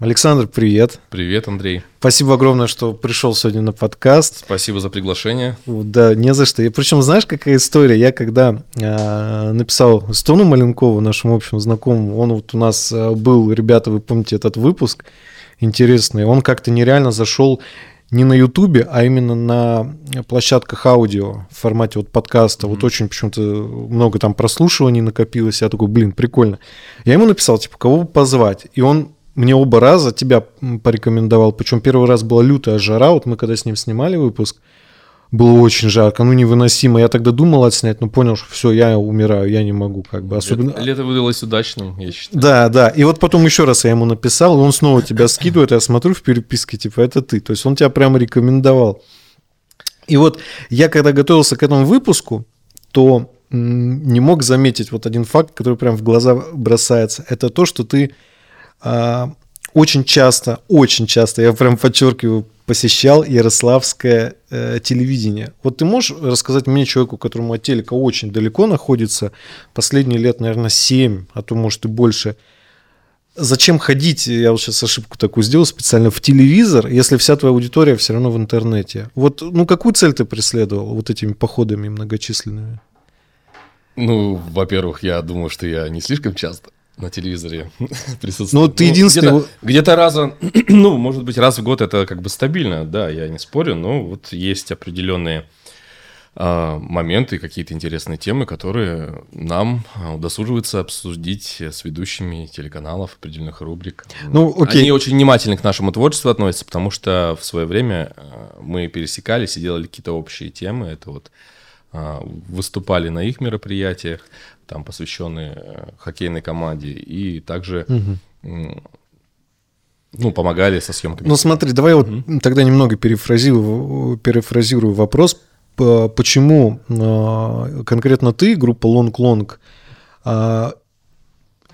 Александр, привет. Привет, Андрей. Спасибо огромное, что пришел сегодня на подкаст. Спасибо за приглашение. Да, не за что. И причем, знаешь, какая история? Я когда э, написал Стону Маленкову, нашему общему знакомому, он вот у нас э, был, ребята, вы помните этот выпуск интересный, он как-то нереально зашел не на Ютубе, а именно на площадках аудио в формате вот подкаста. Mm-hmm. Вот очень почему-то много там прослушиваний накопилось. Я такой, блин, прикольно. Я ему написал, типа, кого позвать. И он мне оба раза тебя порекомендовал. Причем первый раз была лютая жара. Вот мы когда с ним снимали выпуск, было очень жарко, ну невыносимо. Я тогда думал отснять, но понял, что все, я умираю, я не могу, как бы особенно. Лето, лето выдалось удачным, я считаю. Да, да. И вот потом еще раз я ему написал, и он снова тебя скидывает, я смотрю в переписке, типа, это ты. То есть он тебя прямо рекомендовал. И вот я когда готовился к этому выпуску, то не мог заметить вот один факт, который прям в глаза бросается. Это то, что ты очень часто, очень часто, я прям подчеркиваю, посещал Ярославское э, телевидение. Вот ты можешь рассказать мне, человеку, которому от телека очень далеко находится, последние лет, наверное, 7, а то, может, и больше, зачем ходить, я вот сейчас ошибку такую сделал специально, в телевизор, если вся твоя аудитория все равно в интернете? Вот, ну, какую цель ты преследовал вот этими походами многочисленными? Ну, во-первых, я думаю, что я не слишком часто на телевизоре присутствует. Ну, ты единственный... Где-то, где-то раза, ну, может быть, раз в год это как бы стабильно, да, я не спорю, но вот есть определенные а, моменты, какие-то интересные темы, которые нам удосуживается обсудить с ведущими телеканалов, определенных рубрик. Ну, окей. Они очень внимательны к нашему творчеству относятся, потому что в свое время а, мы пересекались и делали какие-то общие темы. Это вот а, выступали на их мероприятиях, там посвященные э, хоккейной команде, и также угу. ну, помогали со съемками. Ну смотри, давай вот угу. тогда немного перефразирую, перефразирую вопрос. Почему а, конкретно ты, группа Long Long, а,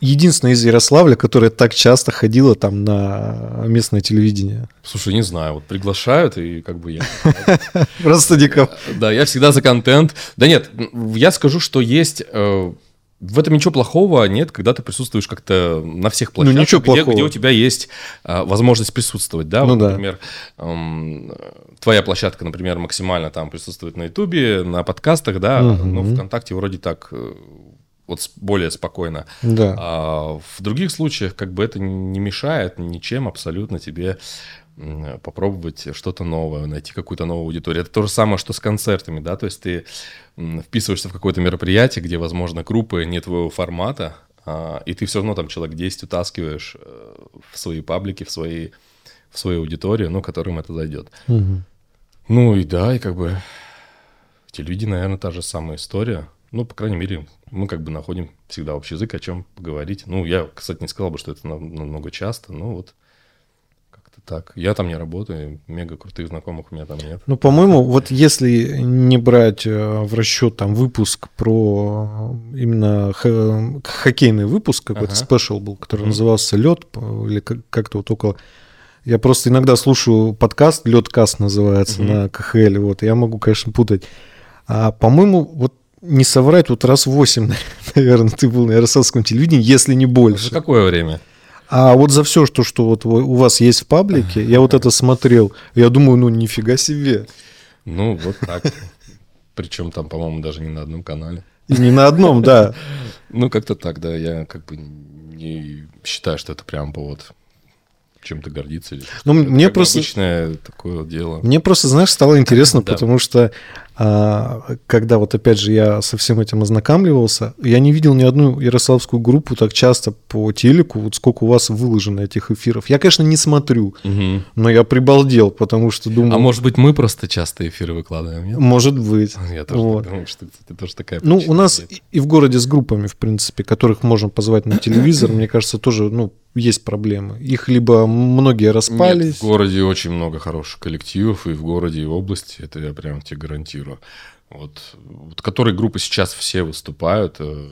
единственная из Ярославля, которая так часто ходила там на местное телевидение? Слушай, не знаю, вот приглашают, и как бы я... Просто никого. Да, я всегда за контент. Да нет, я скажу, что есть э, в этом ничего плохого нет, когда ты присутствуешь как-то на всех ну, площадках, ну, ничего где, плохого. где у тебя есть а, возможность присутствовать, да? Ну вот, да. Например, эм, твоя площадка, например, максимально там присутствует на Ютубе, на подкастах, да, угу. но ВКонтакте вроде так э, вот более спокойно. Да. А в других случаях как бы это не мешает ничем абсолютно тебе попробовать что-то новое, найти какую-то новую аудиторию. Это то же самое, что с концертами, да, то есть ты вписываешься в какое-то мероприятие, где, возможно, группы не твоего формата, а, и ты все равно там человек 10 утаскиваешь э, в свои паблики, в свои в свою аудиторию, ну, которым это зайдет. Угу. Ну и да, и как бы телевидение, наверное, та же самая история. Ну, по крайней мере, мы как бы находим всегда общий язык, о чем поговорить. Ну, я, кстати, не сказал бы, что это намного часто, но вот так. Я там не работаю, мега крутых знакомых у меня там нет. Ну, по-моему, вот если не брать э, в расчет там выпуск про именно хоккейный выпуск, какой-то ага. спешл был, который mm-hmm. назывался Лед, или как-то вот около. Я просто иногда слушаю подкаст, Ледкаст называется mm-hmm. на КХЛ, вот, я могу, конечно, путать. А, по-моему, вот не соврать, вот раз восемь, наверное, ты был на Ярославском телевидении, если не больше. За какое время? А вот за все, что, что вот у вас есть в паблике, я вот это смотрел, я думаю, ну нифига себе. Ну, вот так. Причем там, по-моему, даже не на одном канале. И не на одном, да. Ну, как-то так, да. Я как бы не считаю, что это прям повод чем-то гордиться. Ну, мне просто... Обычное такое дело. Мне просто, знаешь, стало интересно, потому что когда вот опять же я со всем этим ознакомливался, я не видел ни одну ярославскую группу так часто по телеку, вот сколько у вас выложено этих эфиров. Я, конечно, не смотрю, угу. но я прибалдел, потому что думаю... А может быть, мы просто часто эфиры выкладываем, нет? Может быть. Я тоже вот. думаю, что это тоже такая Ну, у нас есть. и в городе с группами, в принципе, которых можем позвать на телевизор, мне кажется, тоже, ну, есть проблемы. Их либо многие распались. Нет, в городе очень много хороших коллективов, и в городе, и в области, это я прям тебе гарантирую мира. Вот, вот которые группы сейчас все выступают, э,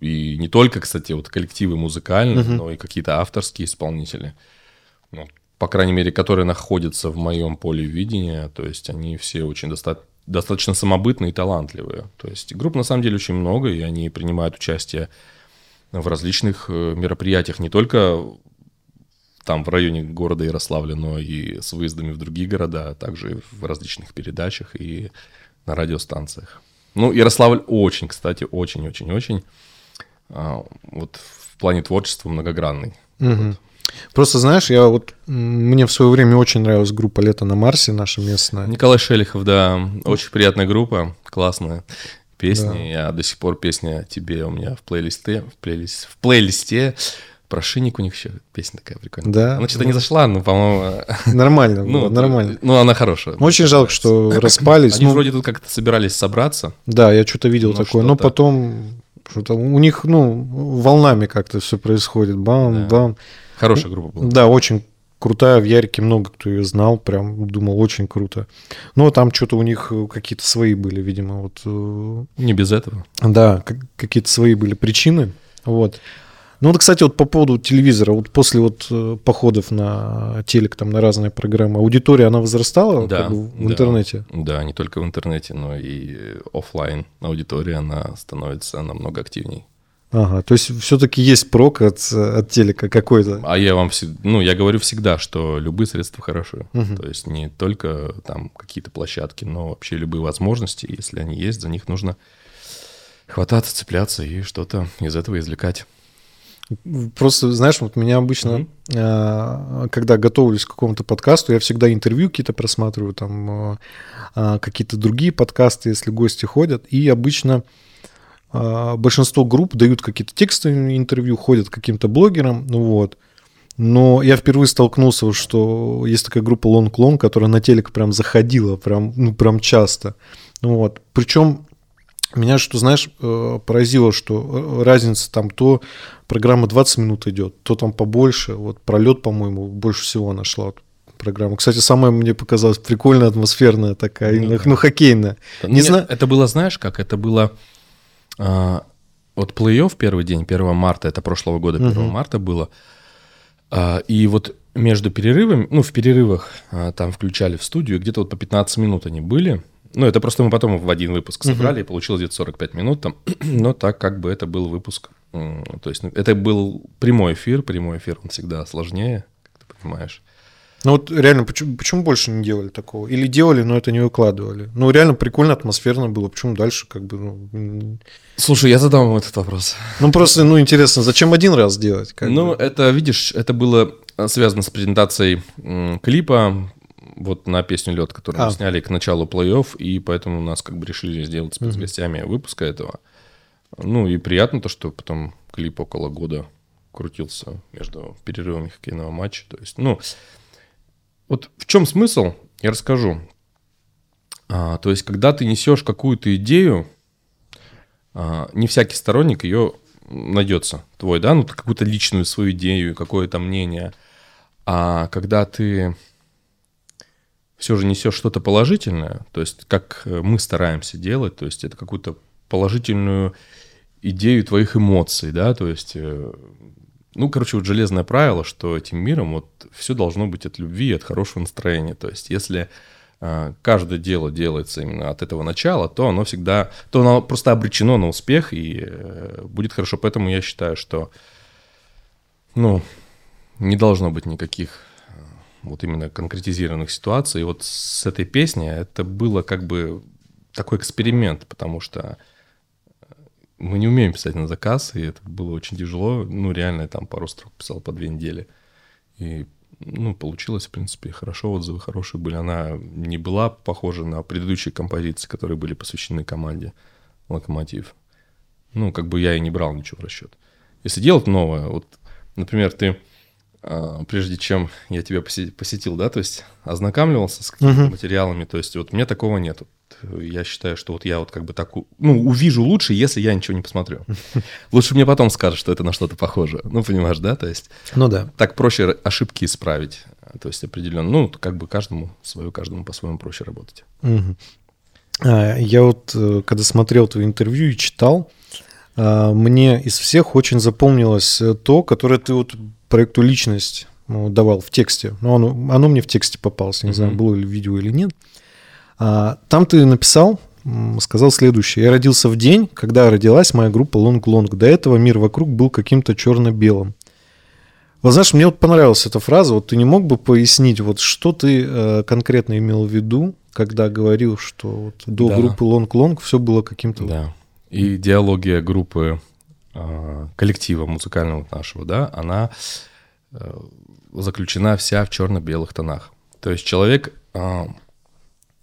и не только, кстати, вот коллективы музыкальные, uh-huh. но и какие-то авторские исполнители, ну, по крайней мере, которые находятся в моем поле видения, то есть они все очень доста- достаточно самобытные и талантливые. То есть групп на самом деле очень много, и они принимают участие в различных э, мероприятиях, не только там в районе города Ярославля, но и с выездами в другие города, а также в различных передачах и на радиостанциях. Ну, Ярославль очень, кстати, очень-очень-очень а, вот в плане творчества многогранный. Угу. Вот. Просто знаешь, я вот мне в свое время очень нравилась группа Лето на Марсе, наша местная. Николай Шелихов, да, очень приятная группа, классная песни. Да. Я до сих пор песня тебе у меня в плейлисте, в, плейлист, в плейлисте. Про шинник у них еще песня такая прикольная. Да. Она что-то не зашла, но, по-моему... Нормально, ну, нормально. Ну, она хорошая. Очень жалко, что распались. Они ну, вроде тут как-то собирались собраться. Да, я что-то видел такое, но потом что-то у них, ну, волнами как-то все происходит. Бам, бам. Хорошая группа была. Да, очень крутая, в Ярике много кто ее знал, прям думал, очень круто. Но там что-то у них какие-то свои были, видимо, вот. Э, Не без этого. Да, какие-то свои были причины, вот. Ну вот, кстати, вот по поводу телевизора, вот после вот э, походов на телек, там, на разные программы, аудитория, она возрастала да, как бы, в да, интернете? Да, не только в интернете, но и офлайн аудитория, она становится намного активней. Ага, то есть все-таки есть прок от, от телека какой-то. А я вам ну, я говорю всегда, что любые средства хороши. Угу. То есть не только там какие-то площадки, но вообще любые возможности, если они есть, за них нужно хвататься, цепляться и что-то из этого извлекать. Просто, знаешь, вот меня обычно, mm-hmm. когда готовлюсь к какому-то подкасту, я всегда интервью какие-то просматриваю, там а, а, какие-то другие подкасты, если гости ходят, и обычно большинство групп дают какие-то текстовые интервью, ходят к каким-то блогерам, ну вот. Но я впервые столкнулся, что есть такая группа Long Long, которая на телек прям заходила, прям, ну, прям часто. Ну вот. Причем меня, что, знаешь, э, поразило, что э, разница там то программа 20 минут идет, то там побольше. Вот пролет, по-моему, больше всего нашла вот программа. Кстати, самая мне показалась прикольная, атмосферная такая, ну, ну хоккейная. Не знаю. Это было, знаешь, как? Это было а, вот плей-офф первый день, 1 марта, это прошлого года, 1 угу. марта было. А, и вот между перерывами, ну, в перерывах а, там включали в студию, где-то вот по 15 минут они были. Ну, это просто мы потом в один выпуск собрали, и получилось где-то 45 минут там. Но так как бы это был выпуск. То есть ну, это был прямой эфир, прямой эфир, он всегда сложнее, как ты понимаешь. Ну вот реально, почему, почему больше не делали такого? Или делали, но это не выкладывали? Ну реально прикольно, атмосферно было. Почему дальше как бы... Ну... Слушай, я задам вам этот вопрос. Ну просто, ну интересно, зачем один раз делать? ну бы? это, видишь, это было связано с презентацией клипа вот на песню «Лед», которую а. мы сняли к началу плей-офф, и поэтому у нас как бы решили сделать спецгостями угу. выпуска этого. Ну и приятно то, что потом клип около года крутился между перерывами хоккейного матча. То есть, ну, вот в чем смысл, я расскажу. А, то есть, когда ты несешь какую-то идею, а, не всякий сторонник ее найдется, твой, да, ну, какую-то личную свою идею, какое-то мнение. А когда ты все же несешь что-то положительное, то есть, как мы стараемся делать, то есть, это какую-то положительную идею твоих эмоций, да, то есть э, ну, короче, вот железное правило, что этим миром вот все должно быть от любви от хорошего настроения. То есть, если э, каждое дело делается именно от этого начала, то оно всегда, то оно просто обречено на успех и э, будет хорошо. Поэтому я считаю, что, ну, не должно быть никаких э, вот именно конкретизированных ситуаций. И вот с этой песней это было как бы такой эксперимент, потому что мы не умеем писать на заказ, и это было очень тяжело. Ну, реально, я там пару строк писал по две недели. И, ну, получилось, в принципе, хорошо, отзывы хорошие были. Она не была похожа на предыдущие композиции, которые были посвящены команде «Локомотив». Ну, как бы я и не брал ничего в расчет. Если делать новое, вот, например, ты прежде чем я тебя посетил, да, то есть ознакомливался с какими-то uh-huh. материалами, то есть вот меня такого нет я считаю, что вот я вот как бы так, ну, увижу лучше, если я ничего не посмотрю. Лучше мне потом скажут, что это на что-то похоже. Ну, понимаешь, да? То есть... Ну да. Так проще ошибки исправить. То есть определенно, ну, как бы каждому свое, каждому по-своему проще работать. Я вот, э, когда смотрел твои интервью и читал, а, мне из всех очень запомнилось э, то, которое ты вот проекту «Личность» ну, давал в тексте. Ну, оно, оно мне в тексте попалось, не знаю, было ли видео или нет. А, там ты написал, сказал следующее. Я родился в день, когда родилась моя группа Long Long. До этого мир вокруг был каким-то черно-белым. Вот знаешь, мне вот понравилась эта фраза. Вот ты не мог бы пояснить, вот что ты э, конкретно имел в виду, когда говорил, что вот до Да. группы Long Long все было каким-то... Да. И идеология группы а, коллектива музыкального нашего, да, она э, заключена вся в черно-белых тонах. То есть человек... а,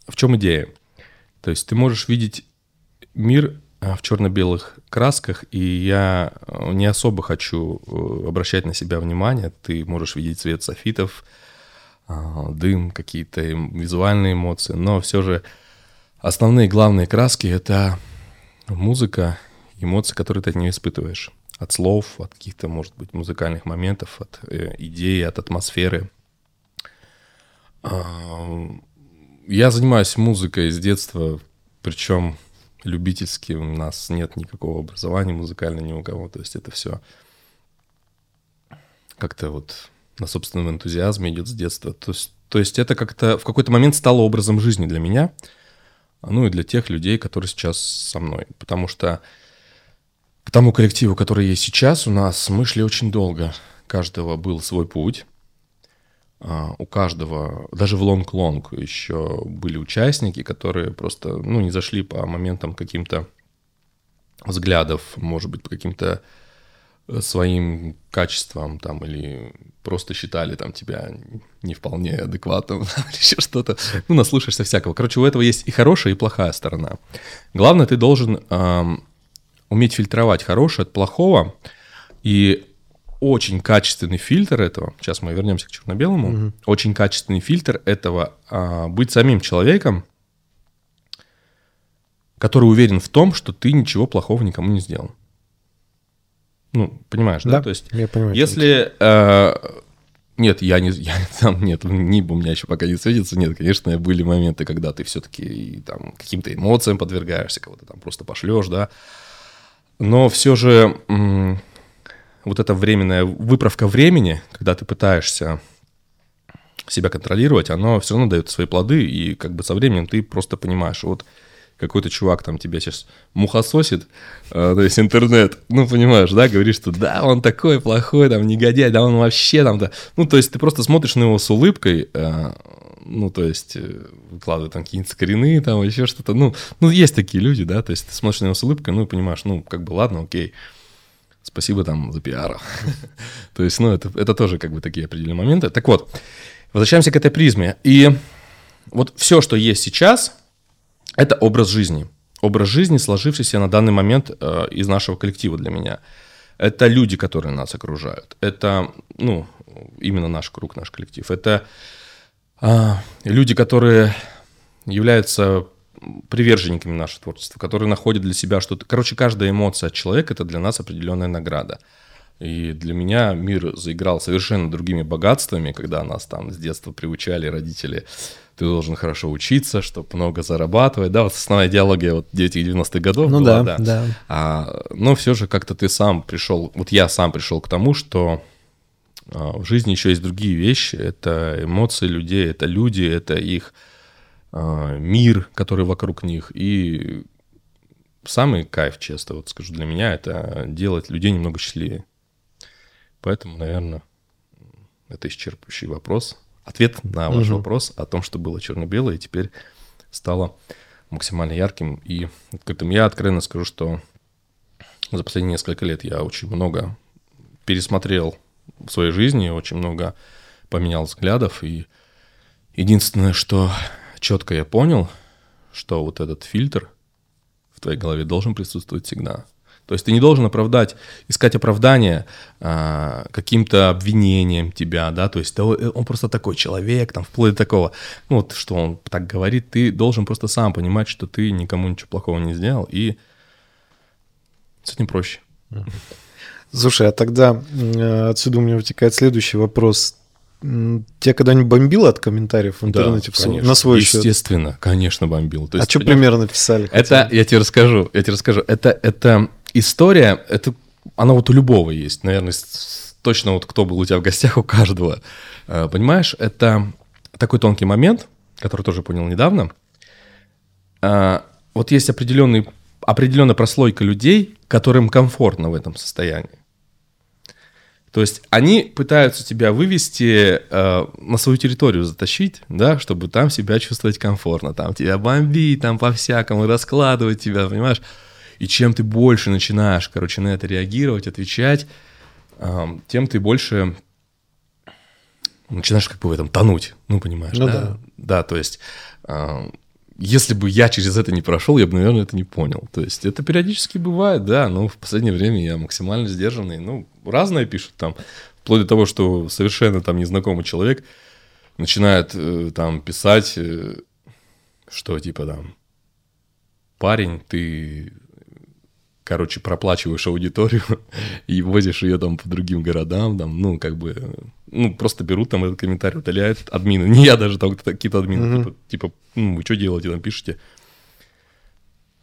в чем идея? То есть ты можешь видеть мир в черно-белых красках, и я э, не особо хочу э, обращать на себя внимание. Ты можешь видеть цвет софитов, дым, какие-то визуальные эмоции, но все же основные главные краски — это музыка, эмоции, которые ты от нее испытываешь. От слов, от каких-то, может быть, музыкальных моментов, от э, идеи, от атмосферы. А, Я занимаюсь музыкой с детства, причем любительски. У нас нет никакого образования музыкального ни у кого. То есть это все как-то вот на собственном энтузиазме идет с детства. То есть, то есть это как-то в какой-то момент стало образом жизни для меня, ну и для тех людей, которые сейчас со мной. Потому что к тому коллективу, который есть сейчас, у нас мы шли очень долго. У каждого был свой путь. А, У каждого, даже в лонг-лонг еще были участники, которые просто, ну, не зашли по моментам каким-то взглядов, может быть, по каким-то своим качествам там или просто считали там тебя не вполне адекватным или еще что-то. Ну, наслушаешься всякого. Короче, у этого есть и хорошая, и плохая сторона. Главное, ты должен ам, уметь фильтровать хорошее от плохого. И очень качественный фильтр этого, сейчас мы вернемся к черно-белому, очень качественный фильтр этого а, быть самим человеком, который уверен в том, что ты ничего плохого никому не сделал. Ну, понимаешь, да? Да, То есть, я понимаю, если... э, нет, я не... Я, там нет, ниба у меня еще пока не светится. Нет, конечно, были моменты, когда ты все-таки там каким-то эмоциям подвергаешься, кого-то там просто пошлешь, да. Но все же вот эта временная выправка времени, когда ты пытаешься себя контролировать, оно все равно дает свои плоды, и как бы со временем ты просто понимаешь, вот какой-то чувак там тебя сейчас мухососит, э, то есть интернет, ну, понимаешь, да, говоришь, что да, он такой плохой, там, негодяй, да, он вообще там, да, ну, то есть ты просто смотришь на него с улыбкой, э, ну, то есть э, выкладывает там какие-нибудь скрины, там, еще что-то, ну, ну, есть такие люди, да, то есть ты смотришь на него с улыбкой, ну, и понимаешь, ну, как бы, ладно, окей, спасибо там за пиар. То есть, ну, это, это тоже как бы такие определенные моменты. Так вот, возвращаемся к этой призме. И вот все, что есть сейчас, это образ жизни. Образ жизни, сложившийся на данный момент э, из нашего коллектива для меня. Это люди, которые нас окружают. Это, ну, именно наш круг, наш коллектив. Это а, люди, которые являются приверженниками нашего творчества, которые находят для себя что-то. Короче, каждая эмоция от человека это для нас определенная награда. И для меня мир заиграл совершенно другими богатствами, когда нас там с детства приучали родители. Ты должен хорошо учиться, чтобы много зарабатывать. Да, вот основная идеология вот 90-х годов Ну была, да, да. А, но все же как-то ты сам пришел, вот я сам пришел к тому, что а, в жизни еще есть другие вещи. Это эмоции людей, это люди, это их а, мир, который вокруг них. И самый кайф, честно, вот скажу, для меня это делать людей немного счастливее. Поэтому, наверное, это исчерпывающий вопрос. Ответ на ваш Мгм. вопрос о том, что было черно-белое, и теперь стало максимально ярким и открытым. Я откровенно скажу, что за последние несколько лет я очень много пересмотрел в своей жизни, очень много поменял взглядов. И единственное, что четко я понял, что вот этот фильтр в твоей голове должен присутствовать всегда. То есть ты не должен оправдать, искать оправдание а, каким-то обвинением тебя, да, то есть да, он просто такой человек, там, вплоть до такого, ну, вот что он так говорит, ты должен просто сам понимать, что ты никому ничего плохого не сделал, и с этим проще. Слушай, а тогда э, отсюда у меня вытекает следующий вопрос. Тебя когда-нибудь бомбило от комментариев в интернете в свой- конечно. на свой счет? Естественно, конечно, бомбил. То А есть, что понимаешь, примерно писали? Это, я тебе расскажу, я тебе расскажу. Это, это история, это, она вот у любого есть, наверное, точно вот кто был у тебя в гостях, у каждого. Э, Понимаешь, это такой тонкий момент, который тоже понял недавно. А, Вот есть определенный, определенная прослойка людей, которым комфортно в этом состоянии. То есть они пытаются тебя вывести э, на свою территорию, затащить, да, чтобы там себя чувствовать комфортно, там тебя бомбить, там по-всякому раскладывать тебя, понимаешь? И чем ты больше начинаешь, короче, на это реагировать, отвечать, тем ты больше начинаешь как бы в этом тонуть, ну, понимаешь, Ну да? да. Да, то есть... э, если бы я через это не прошел, я бы, наверное, это не понял. То есть это периодически бывает, да, но в последнее время я максимально сдержанный. Ну, разное пишут там, вплоть до того, что совершенно там незнакомый человек начинает э, там писать, э, что типа там, парень, ты, короче, проплачиваешь аудиторию и возишь ее там по другим городам, там, ну, как бы, ну, просто берут там этот комментарий, удаляют админы. Не я даже, там какие-то админы, типа, типа, ну, вы что делаете, там пишете.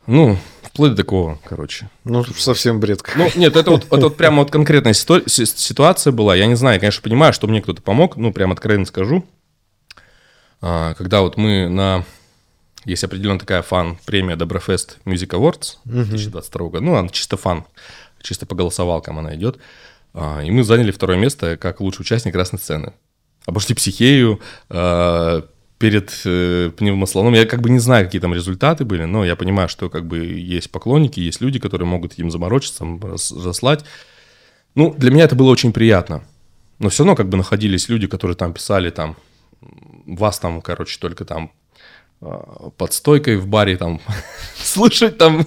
Ну, вплоть до такого, короче. Ну, совсем бред. Ну, нет, это вот, это вот прямо вот конкретная ситу- си- ситуация была. Я не знаю, я, конечно, понимаю, что мне кто-то помог, ну, прям откровенно скажу. А, Когда вот мы на... Есть определенная такая фан-премия Доброфест Music Awards 2022 года. Ну, она чисто фан, чисто по голосовалкам она идет. А, И мы заняли второе место как лучший участник красной сцены. Обошли психею, а, перед э, пневмослоном. Я как бы не знаю, какие там результаты были, но я понимаю, что как бы есть поклонники, есть люди, которые могут им заморочиться, заслать. Ну, для меня это было очень приятно. Но все равно как бы находились люди, которые там писали там, вас там, короче, только там под стойкой в баре там слушать там,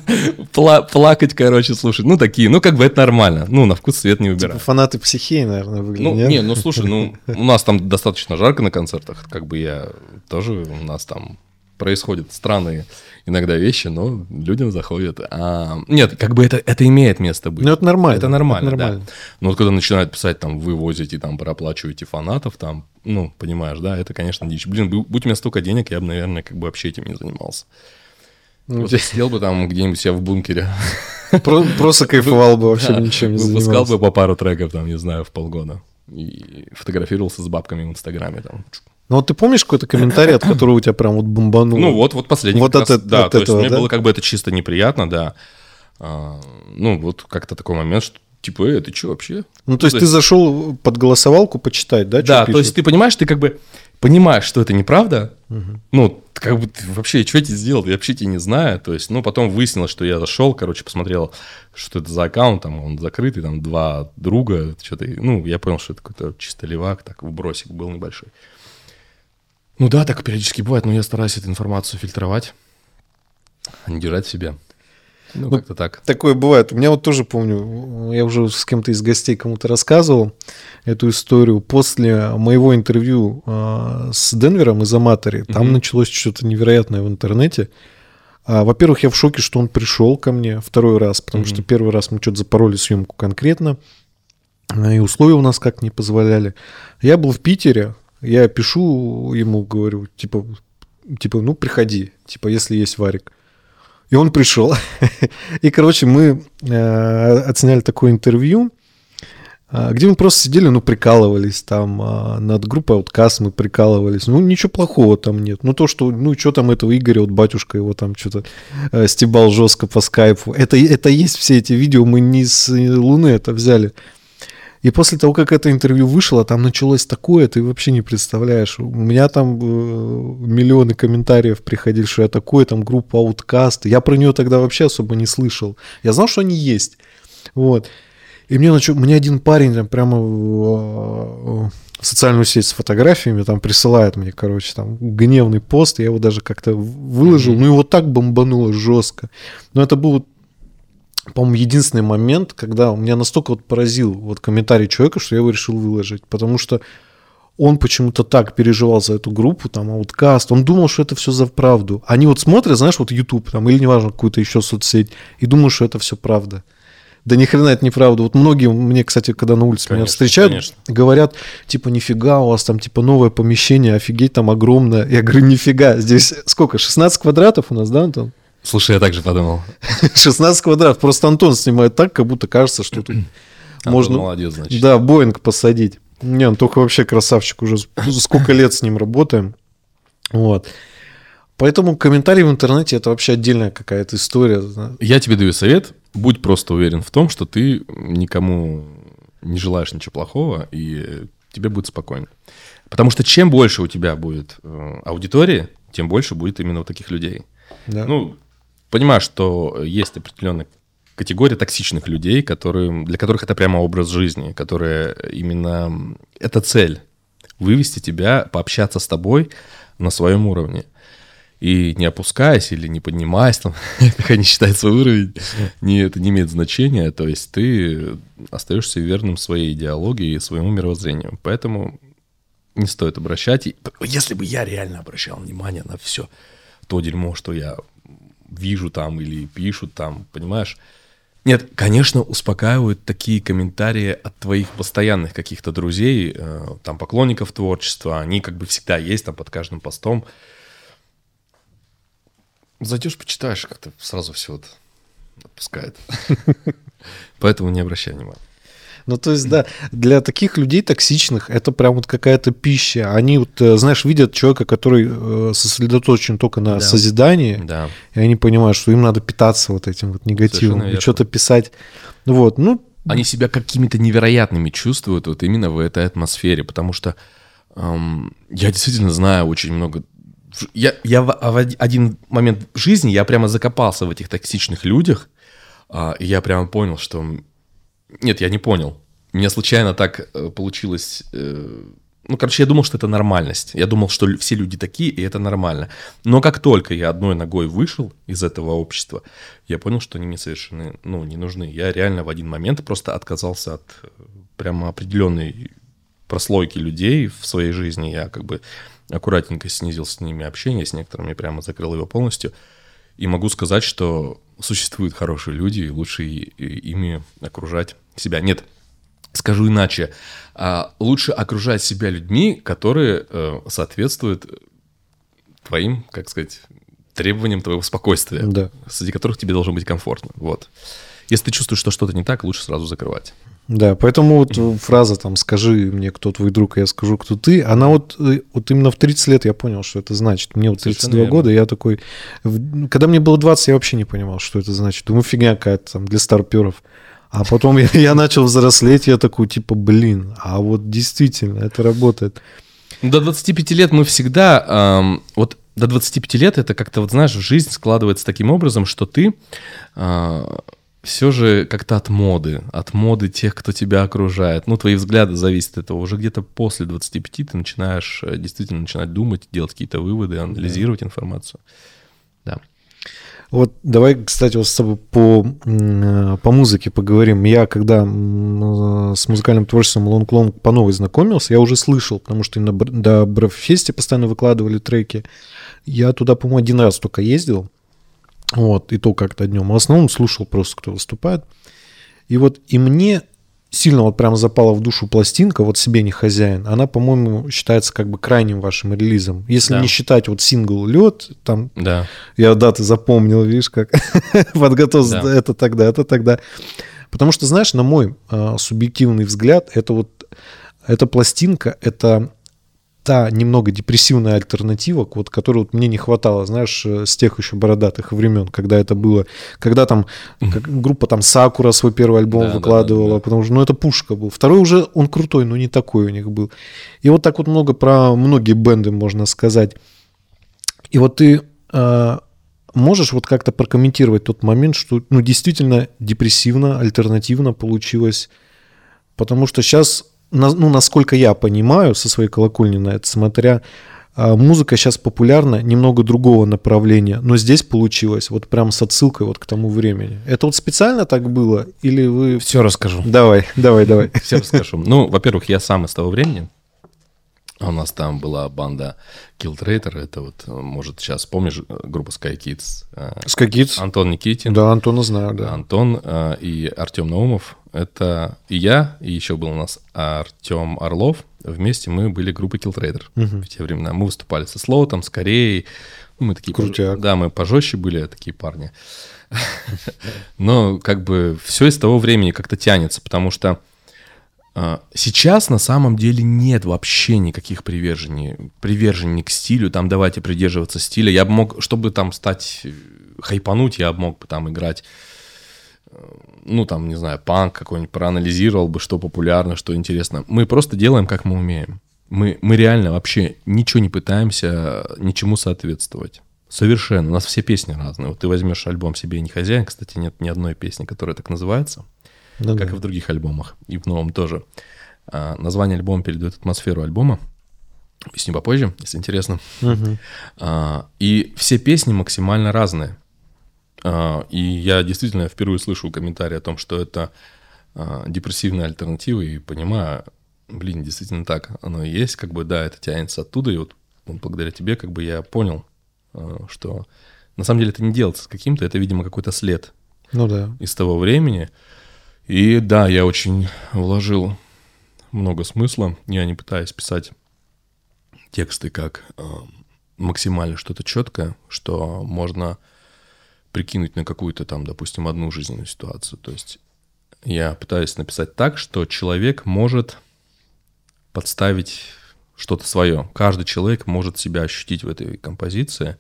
пла- плакать, короче, слушать. Ну, такие, ну, как бы это нормально. Ну, на вкус свет не Типа выбирай. фанаты психеи, наверное, выглядят. Ну, нет? не, ну слушай, ну у нас там достаточно жарко на концертах, как бы я тоже, у нас там происходят странные иногда вещи, но людям заходят. А, нет, как бы это, это имеет место быть. Ну, это нормально. Это нормально, Это да. нормально. Но вот когда начинают писать, там, вы возите, там, проплачиваете фанатов, там, ну, понимаешь, да, это, конечно, дичь. Блин, бу- будь у меня столько денег, я бы, наверное, как бы вообще этим не занимался. Ну, Вот сидел бы там где-нибудь себя в бункере, про- Просто кайфовал бы, вообще да, ничем не выпускал занимался. бы по пару треков, там, не знаю, в полгода. И фотографировался с бабками в Инстаграме, там. Ну, вот ты помнишь какой-то комментарий, от которого у тебя прям вот бомбануло? Ну вот, вот последний. Вот от раз, да, от то есть этого, мне да? было как бы это чисто неприятно, да. А, ну вот как-то такой момент, что типа, э, ты что вообще? Ну, то есть ты зашел под голосовалку почитать, да? Да, что то есть пишут? ты понимаешь, ты как бы понимаешь, что это неправда. Ну, как бы ты вообще, что я тебе сделал, я вообще тебя не знаю. То есть, ну, потом выяснилось, что я зашел, короче, посмотрел, что это за аккаунт, там он закрытый, там два друга, что-то, ну, я понял, что это какой-то чисто левак, так, вбросик был небольшой. Ну да, так периодически бывает, но я стараюсь эту информацию фильтровать, а не держать в себе. Ну, как-то так. Такое бывает. У меня вот тоже помню, я уже с кем-то из гостей кому-то рассказывал эту историю. После моего интервью а, с Денвером из Аматори, там Мгм. началось что-то невероятное в интернете. А, Во-первых, я в шоке, что он пришел ко мне второй раз, потому Мгм. что первый раз мы что-то запороли съемку конкретно, а, и условия у нас как не позволяли. Я был в Питере, я пишу ему, говорю, типа, типа, ну, приходи, типа, если есть варик. И он пришел. И, короче, мы э, отсняли такое интервью, э, где мы просто сидели, ну, прикалывались там э, над группой Outcast мы прикалывались. Ну, ничего плохого там нет. Ну, то, что, ну, что там этого Игоря, вот батюшка его там что-то стебал жестко по скайпу. Это, это есть все эти видео, мы не с Луны это взяли. И после того, как это интервью вышло, там началось такое, ты вообще не представляешь. У меня там э, миллионы комментариев приходили, что я такой, там группа Outcast. Я про нее тогда вообще особо не слышал. Я знал, что они есть. Вот. И мне, начал, мне один парень там прямо в, в социальную сеть с фотографиями там присылает мне, короче, там гневный пост. Я его даже как-то выложил. Ну, его так бомбануло жестко. Но это был по-моему, единственный момент, когда меня настолько вот поразил вот комментарий человека, что я его решил выложить, потому что он почему-то так переживал за эту группу, там, ауткаст, он думал, что это все за правду. Они вот смотрят, знаешь, вот YouTube, там, или неважно, какую-то еще соцсеть, и думают, что это все правда. Да ни хрена это неправда. Вот многие мне, кстати, когда на улице меня Конечно, встречают, конечно. говорят, типа, нифига, у вас там, типа, новое помещение, офигеть, там огромное. Я говорю, нифига, здесь сколько, 16 квадратов у нас, да, Антон? Слушай, я также подумал. 16 квадратов. Просто Антон снимает так, как будто кажется, что тут можно... молодец, значит. Да, Боинг посадить. Не, он только вообще красавчик. Уже сколько лет с ним работаем. Вот. Поэтому комментарии в интернете это вообще отдельная какая-то история. Я тебе даю совет. Будь просто уверен в том, что ты никому не желаешь ничего плохого, и тебе будет спокойно. Потому что чем больше у тебя будет э, аудитории, тем больше будет именно вот таких людей. Да. Ну, понимаю, что есть определенная категория токсичных людей, которые, для которых это прямо образ жизни, которые именно... Это цель. Вывести тебя, пообщаться с тобой на своем уровне. И не опускаясь или не поднимаясь, там, как они считают свой уровень, не, это не имеет значения. То есть ты остаешься верным своей идеологии и своему мировоззрению. Поэтому не стоит обращать. Если бы я реально обращал внимание на все то дерьмо, что я вижу там или пишут там, понимаешь? Нет, конечно, успокаивают такие комментарии от твоих постоянных каких-то друзей, э, там, поклонников творчества. Они как бы всегда есть там под каждым постом. Зайдешь, почитаешь, как-то сразу все вот отпускает. Поэтому не обращай внимания. Ну, то есть, да, для таких людей токсичных это прям вот какая-то пища. Они вот, э, знаешь, видят человека, который э, сосредоточен только на Да. созидании, Да. и они понимают, что им надо питаться вот этим вот негативом и что-то писать. Вот, ну, Они себя какими-то невероятными чувствуют вот именно в этой атмосфере, потому что эм, я действительно знаю очень много... Я, я в, а в од- один момент в жизни я прямо закопался в этих токсичных людях, а, и я прямо понял, что... Нет, я не понял. Меня случайно так э, получилось... э, Ну, короче, я думал, что это нормальность. Я думал, что все люди такие, и это нормально. Но как только я одной ногой вышел из этого общества, я понял, что они мне совершенно ну, не нужны. Я реально в один момент просто отказался от э, прямо определенной прослойки людей в своей жизни. Я как бы аккуратненько снизил с ними общение, с некоторыми прямо закрыл его полностью. И могу сказать, что существуют хорошие люди, и лучше ими окружать себя. Нет, скажу иначе. А, Лучше окружать себя людьми, которые э, соответствуют твоим, как сказать, требованиям твоего спокойствия, Да. среди которых тебе должно быть комфортно. Вот. Если ты чувствуешь, что что-то не так, лучше сразу закрывать. Да, поэтому вот фраза там «скажи мне, кто твой друг, а я скажу, кто ты», она вот, э, вот именно в 30 лет я понял, что это значит. Мне вот 32 Совершенно года, я такой... Когда мне было 20, я вообще не понимал, что это значит. Думаю, фигня какая-то там для старперов. А потом я, я начал взрослеть, я такой, типа, блин, а вот действительно это работает. До 25 лет мы всегда, ам, вот до 25 лет это как-то, вот знаешь, жизнь складывается таким образом, что ты все же как-то от моды, от моды тех, кто тебя окружает. Ну, твои взгляды зависят от этого. Уже где-то после 25 ты начинаешь э, действительно начинать думать, делать какие-то выводы, анализировать информацию. Да. Вот давай, кстати, вот с тобой по, м, по музыке поговорим. Я когда м, с музыкальным творчеством Long Long по новой знакомился, я уже слышал, потому что и на Бр- до Бравфесте постоянно выкладывали треки. Я туда, по-моему, один раз только ездил. Вот, и то как-то днем. В основном слушал просто, кто выступает. И вот и мне сильно вот прям запала в душу пластинка, вот себе не хозяин. Она, по-моему, считается как бы крайним вашим релизом. Если Да. не считать вот сингл «Лед», там Да. я даты запомнил, видишь, как подготовился. Да. Это тогда, это тогда. Потому что, знаешь, на мой а, субъективный взгляд, это вот эта пластинка, это та немного депрессивная альтернатива, вот, которой вот мне не хватало, знаешь, э, с тех еще бородатых времен, когда это было, когда там как группа там Сакура свой первый альбом Да, да, выкладывала, да, да. потому что, ну, это пушка был. Второй уже, он крутой, но не такой у них был. И вот так вот много про многие бенды можно сказать. И вот ты а, можешь вот как-то прокомментировать тот момент, что ну, действительно депрессивно, альтернативно получилось, потому что сейчас, ну, насколько я понимаю, со своей колокольни на это смотря, а, музыка сейчас популярна немного другого направления, но здесь получилось вот прям с отсылкой вот к тому времени. Это вот специально так было или вы... Все расскажу. Давай, давай, давай. Все расскажу. Ну, во-первых, я сам из того времени. У нас там была банда Kill Traitor. Это вот, может, сейчас помнишь группа Sky Kids. э, Скагиц. Антон Никитин, Да, Антона знаю, да. Антон и Артем Наумов. Это и я, и еще был у нас Артем Орлов. Вместе мы были группой Kill Traitor Мгм. в те времена. Мы выступали со Слоутом, с Кореей. Ну, мы такие... Крутяк. пож- Да, мы пожестче были, такие парни. Но как бы все из того времени как-то тянется, потому что а, Сейчас на самом деле нет вообще никаких привержений, привержений к стилю, там давайте придерживаться стиля. Я бы мог, чтобы там стать, э, хайпануть, я бы мог бы там играть ну, там, не знаю, панк какой-нибудь проанализировал бы, что популярно, что интересно. Мы просто делаем, как мы умеем. Мы, мы реально вообще ничего не пытаемся ничему соответствовать. Совершенно. У нас все песни разные. Вот ты возьмешь альбом «Себе не хозяин», кстати, нет ни одной песни, которая так называется, да, как да. и в других альбомах, и в новом тоже. А, название альбома передает атмосферу альбома. Объясню попозже, если интересно. Угу. А, и все песни максимально разные. А, и я действительно впервые слышу комментарий о том, что это а, депрессивная альтернатива, и понимаю, блин, действительно так оно и есть, как бы, да, это тянется оттуда, и вот благодаря тебе, как бы, я понял, а, что на самом деле это не делается с каким-то, это, видимо, какой-то след ну, да. из того времени. И да, я очень вложил много смысла, я не пытаюсь писать тексты как максимально что-то четкое, что можно прикинуть на какую-то там, допустим, одну жизненную ситуацию. То есть я пытаюсь написать так, что человек может подставить что-то свое. Каждый человек может себя ощутить в этой композиции.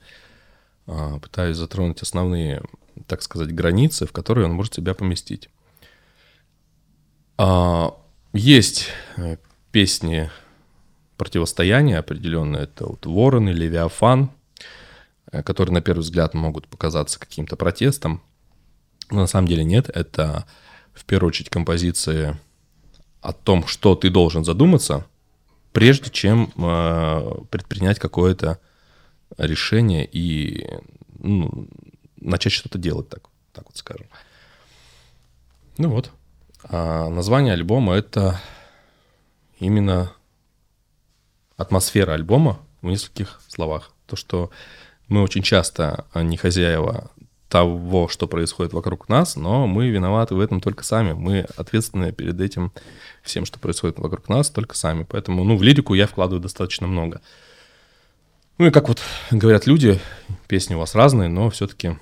А, пытаюсь затронуть основные, так сказать, границы, в которые он может себя поместить. А, есть э, песни противостояния определенные. Это вот Ворон и Левиафан. Э, которые на первый взгляд могут показаться каким-то протестом. Но на самом деле нет. Это в первую очередь композиции о том, что ты должен задуматься, прежде чем э, предпринять какое-то решение и ну, начать что-то делать, так, так вот скажем. Ну вот. А название альбома это именно атмосфера альбома в нескольких словах. То, что мы очень часто а не хозяева того, что происходит вокруг нас, но мы виноваты в этом только сами. Мы ответственны перед этим всем, что происходит вокруг нас, только сами. Поэтому, ну, в лирику я вкладываю достаточно много. Ну и как вот говорят люди, песни у вас разные, но все-таки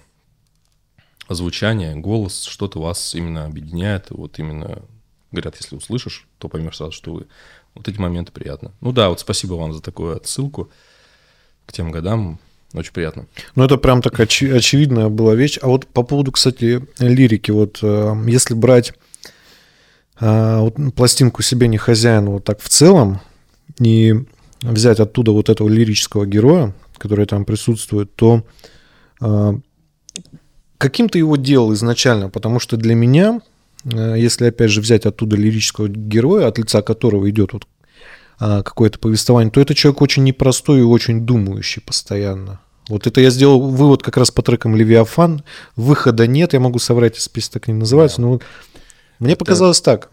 звучание, голос, что-то вас именно объединяет. Вот именно, говорят, если услышишь, то поймешь сразу, что вы... Вот эти моменты приятны. Ну да, вот спасибо вам за такую отсылку к тем годам. Очень приятно. Ну, это прям такая очи- очевидная была вещь. А вот по поводу, кстати, лирики, вот э, если брать э, вот, пластинку «Себе не хозяин» вот так в целом, и взять оттуда вот этого лирического героя, который там присутствует, то э, каким ты его делал изначально? Потому что для меня, э, если опять же взять оттуда лирического героя, от лица которого идет вот какое-то повествование, то это человек очень непростой и очень думающий постоянно. Вот это я сделал вывод как раз по трекам Левиафан. Выхода нет, я могу соврать, список так не называется, да. но мне это, показалось так.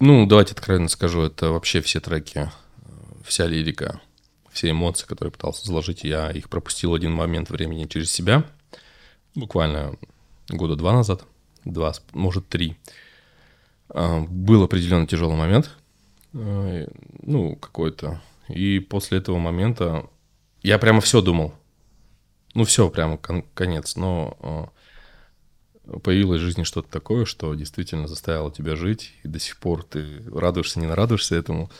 Ну, давайте откровенно скажу, это вообще все треки, вся лирика, все эмоции, которые пытался заложить, я их пропустил один момент времени через себя, буквально года два назад, два, может, три. А, был определенный тяжелый момент, ну, какой-то. И после этого момента я прямо все думал. Ну, все, прямо кон- конец. Но э, появилось в жизни что-то такое, что действительно заставило тебя жить, и до сих пор ты радуешься, не нарадуешься этому.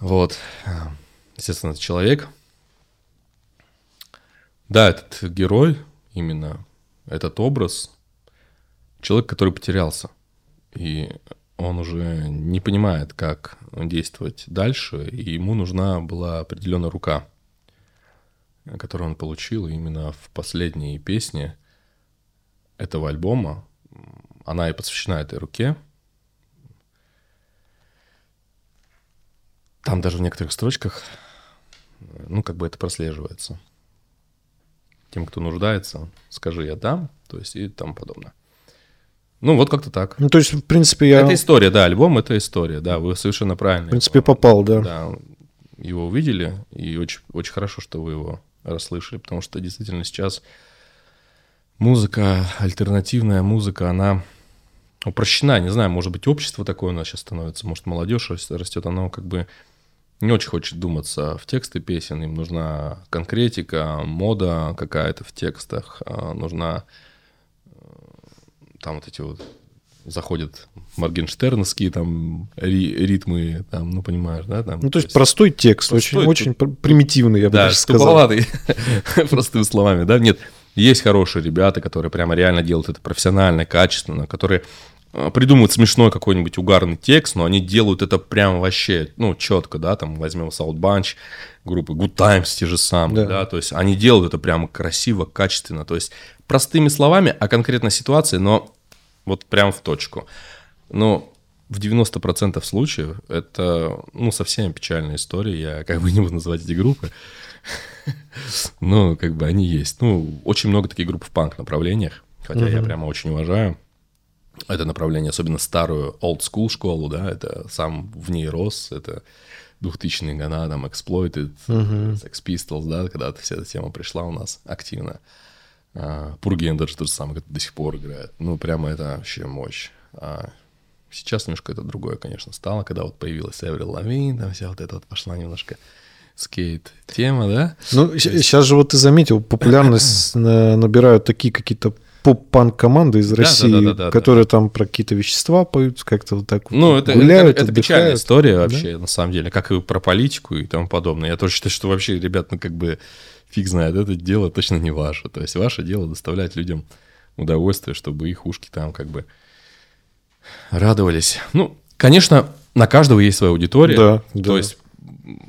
Вот. Естественно, это человек. Да, этот герой, именно этот образ, человек, который потерялся. И он уже не понимает, как действовать дальше, и ему нужна была определенная рука, которую он получил именно в последней песне этого альбома. Она и посвящена этой руке. Там даже в некоторых строчках, ну, как бы это прослеживается. Тем, кто нуждается, скажи «я дам», то есть и тому подобное. Ну, вот как-то так. Ну, то есть, в принципе, я... Это история, да, альбом — это история, да, вы совершенно правильно. В принципе, попал, да. Да, его увидели, и очень, очень хорошо, что вы его расслышали, потому что действительно сейчас музыка, альтернативная музыка, она упрощена, не знаю, может быть, общество такое у нас сейчас становится, может, молодежь растет, оно как бы не очень хочет думаться в тексты песен, им нужна конкретика, мода какая-то в текстах, а, нужна там вот эти вот заходят моргенштерновские там ри, ритмы, там, ну, понимаешь, да? Там, ну, то есть, есть простой текст, простой, очень, очень примитивный, я бы да, даже сказал. Да, простыми словами, да? Нет, Есть хорошие ребята, которые прямо реально делают это профессионально, качественно, которые придумывают смешной какой-нибудь угарный текст, но они делают это прям вообще, ну, четко, да, там возьмем South Bunch, группы Good Times те же самые, да. да, то есть они делают это прямо красиво, качественно, то есть простыми словами, а конкретно ситуации, но вот прям в точку. Но в 90% случаев это, ну, совсем печальная история, я как бы не буду называть эти группы, но как бы они есть. Ну, очень много таких групп в панк-направлениях, хотя я прямо очень уважаю это направление, особенно старую old school школу, да, это сам в ней рос, это 2000-е годы, там, Exploited, uh-huh. Sex Pistols, да, когда вся эта тема пришла у нас активно. Uh, Purgen даже тот же самый, до сих пор играет. Ну, прямо это вообще мощь. А сейчас немножко это другое, конечно, стало, когда вот появилась Эврил Лавин, там вся вот эта вот пошла немножко скейт-тема, да? Ну, сейчас же вот ты заметил, популярность набирают такие какие-то поп-панк команды из России, да, да, да, которые там про какие-то вещества поют, как-то вот так ну, это, гуляют, это, это печальная история вообще, на самом деле, как и про политику и тому подобное. Я тоже считаю, что вообще, ребят, ну как бы фиг знает, это дело точно не ваше. То есть ваше дело доставлять людям удовольствие, чтобы их ушки там как бы радовались. Ну, конечно, на каждого есть своя аудитория. Да, то да. есть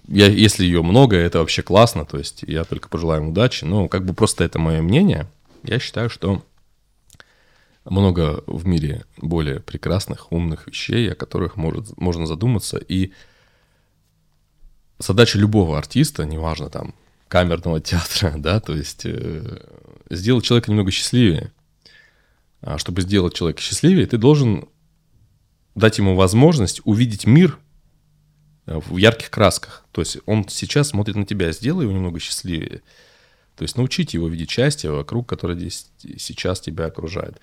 я, если ее много, это вообще классно, то есть я только пожелаю им удачи, но как бы просто это мое мнение. Я считаю, что много в мире более прекрасных, умных вещей, о которых может, можно задуматься, и задача любого артиста, неважно там, камерного театра, да, то есть э, сделать человека немного счастливее. А чтобы сделать человека счастливее, ты должен дать ему возможность увидеть мир э, в ярких красках. То есть он сейчас смотрит на тебя, сделай его немного счастливее. То есть научите его видеть счастье вокруг, которое здесь, сейчас тебя окружает.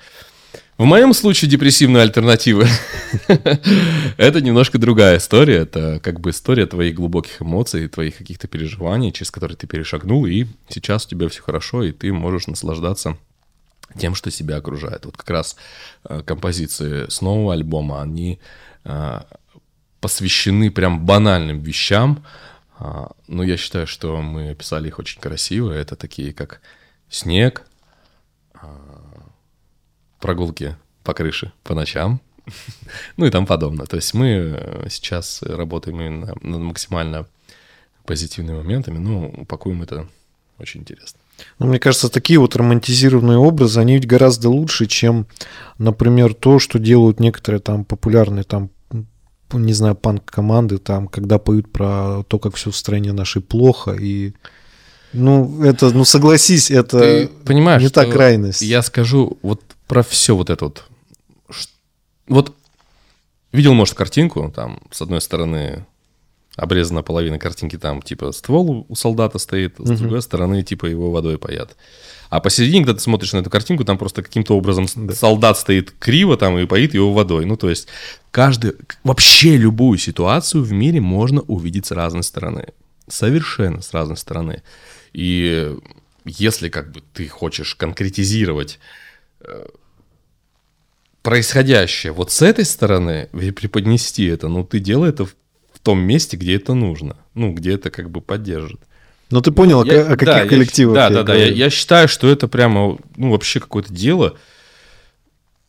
В моем случае депрессивная альтернатива – это немножко другая история. Это как бы история твоих глубоких эмоций, твоих каких-то переживаний, через которые ты перешагнул, и сейчас у тебя все хорошо, и ты можешь наслаждаться тем, что себя окружает. Вот как раз э, композиции с нового альбома, они э, посвящены прям банальным вещам, а, но я считаю, что мы писали их очень красиво. Это такие, как снег, а, прогулки по крыше по ночам, ну и там подобное. То есть мы э, сейчас работаем именно над максимально позитивными моментами, но упакуем это очень интересно. Ну, мне кажется, такие вот романтизированные образы, они ведь гораздо лучше, чем, например, то, что делают некоторые там популярные там не знаю, панк-команды, там, когда поют про то, как все в стране нашей плохо, и ну, это, ну, согласись, это Ты понимаешь, не та крайность. Я скажу вот про все вот это вот. Вот видел, может, картинку, там, с одной стороны, обрезана половина картинки, там, типа, ствол у солдата стоит, с другой стороны, типа, его водой паят. А посередине, когда ты смотришь на эту картинку, там просто каким-то образом да. солдат стоит криво там и поит его водой. Ну, то есть, каждый, вообще любую ситуацию в мире можно увидеть с разной стороны. Совершенно с разной стороны. И если как бы ты хочешь конкретизировать э, происходящее вот с этой стороны преподнести это, ну, ты делай это в том месте, где это нужно, ну, где это как бы поддержит. Ну, ты понял, я, о каких да, коллективах я, Да, да, да. Я, я считаю, что это прямо, ну, вообще какое-то дело,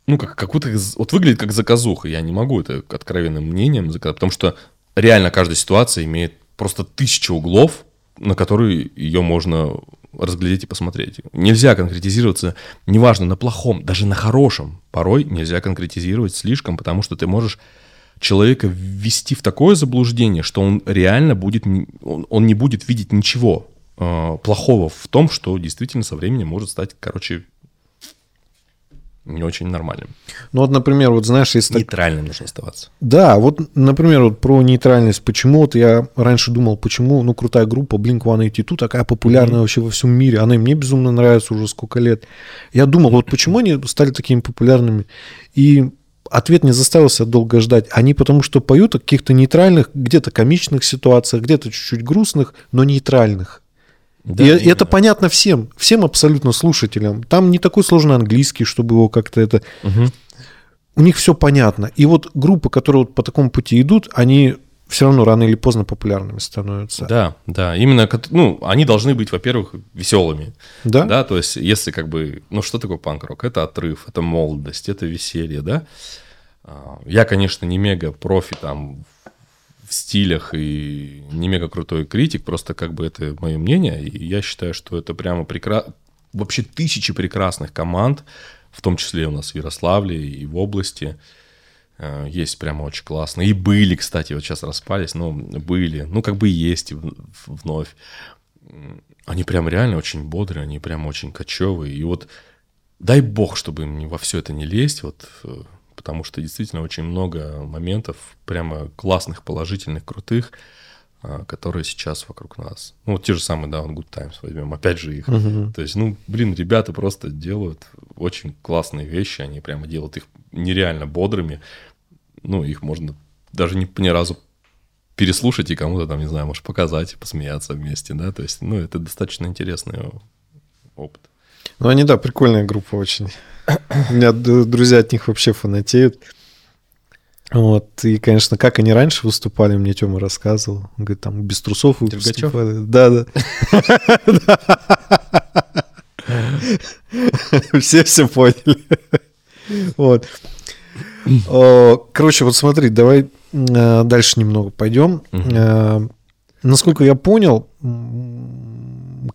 ну, как какую-то, вот выглядит как заказуха. Я не могу это откровенным мнением заказать, потому что реально каждая ситуация имеет просто тысячу углов, на которые ее можно разглядеть и посмотреть. Нельзя конкретизироваться, неважно, на плохом, даже на хорошем. Порой нельзя конкретизировать слишком, потому что ты можешь человека ввести в такое заблуждение, что он реально будет, он, он не будет видеть ничего э, плохого в том, что действительно со временем может стать, короче, не очень нормальным. Ну вот, например, вот знаешь, если... Нейтральным так... нужно оставаться. Да, вот, например, вот про нейтральность. Почему вот я раньше думал, почему, ну, крутая группа Blink-182 такая популярная mm-hmm. вообще во всем мире. Она и мне безумно нравится уже сколько лет. Я думал, вот почему они стали такими популярными. И ответ не заставил себя долго ждать. Они потому что поют о каких-то нейтральных, где-то комичных ситуациях, где-то чуть-чуть грустных, но нейтральных. Да, и, и это понятно всем, всем абсолютно слушателям. Там не такой сложный английский, чтобы его как-то это... Угу. У них все понятно. И вот группы, которые вот по такому пути идут, они все равно рано или поздно популярными становятся. Да, да, именно, ну, они должны быть, во-первых, веселыми. Да? Да, то есть, если как бы, ну, что такое панк-рок? Это отрыв, это молодость, это веселье, да. Я, конечно, не мега профи там в стилях и не мега крутой критик, просто как бы это мое мнение, и я считаю, что это прямо прекрасно, вообще тысячи прекрасных команд, в том числе у нас в Ярославле и в области, э, есть прямо очень классные. И были, кстати, вот сейчас распались, но были, ну как бы есть вновь. Они прям реально очень бодрые, они прям очень кочевые. И вот дай бог, чтобы им во все это не лезть, вот э, потому что действительно очень много моментов прямо классных, положительных, крутых, а, которые сейчас вокруг нас. Ну, вот те же самые, да, on Good Times возьмем, опять же их. Uh-huh. То есть, ну, блин, ребята просто делают очень классные вещи, они прямо делают их нереально бодрыми. Ну, их можно даже не, ни разу переслушать и кому-то там, не знаю, может, показать, посмеяться вместе, да, то есть, ну, это достаточно интересный опыт. Ну, они, да, прикольная группа очень. У меня друзья от них вообще фанатеют. Вот, и, конечно, как они раньше выступали, мне Тёма рассказывал. Он говорит, там без трусов выступали. Да, да. Все все поняли. Вот. Короче, вот смотри, давай э, дальше немного пойдем. Э, насколько я понял,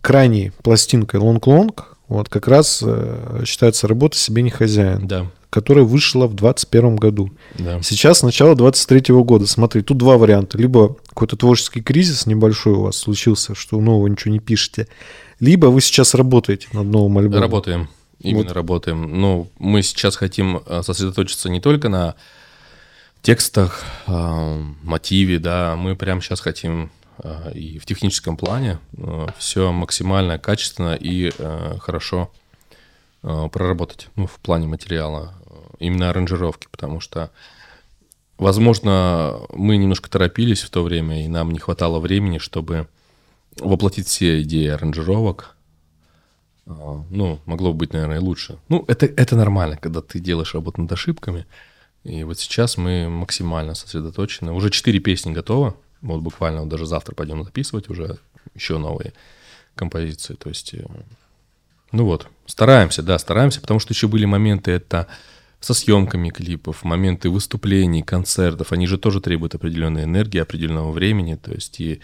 крайней пластинкой Long Long вот как раз э, считается работа себе не хозяин. Да. Которая вышла в 2021 году. Да. Сейчас начало 23 года. Смотри, тут два варианта. Либо какой-то творческий кризис небольшой у вас случился, что нового ничего не пишете. Либо вы сейчас работаете над новым альбомом. Работаем. Именно вот. работаем. Ну, мы сейчас хотим э, сосредоточиться не только на текстах, э, мотиве, да, мы прямо сейчас хотим и в техническом плане э, все максимально качественно и э, хорошо проработать ну, в плане материала, именно аранжировки, потому что, возможно, мы немножко торопились в то время, и нам не хватало времени, чтобы воплотить все идеи аранжировок. Ну, могло быть, наверное, и лучше. Ну, это, это нормально, когда ты делаешь работу над ошибками. И вот сейчас мы максимально сосредоточены. Уже четыре песни готовы. Вот буквально вот даже завтра пойдем записывать уже еще новые композиции. То есть, э, ну вот, стараемся, да, стараемся, потому что еще были моменты это со съемками клипов, моменты выступлений, концертов, они же тоже требуют определенной энергии, определенного времени, то есть и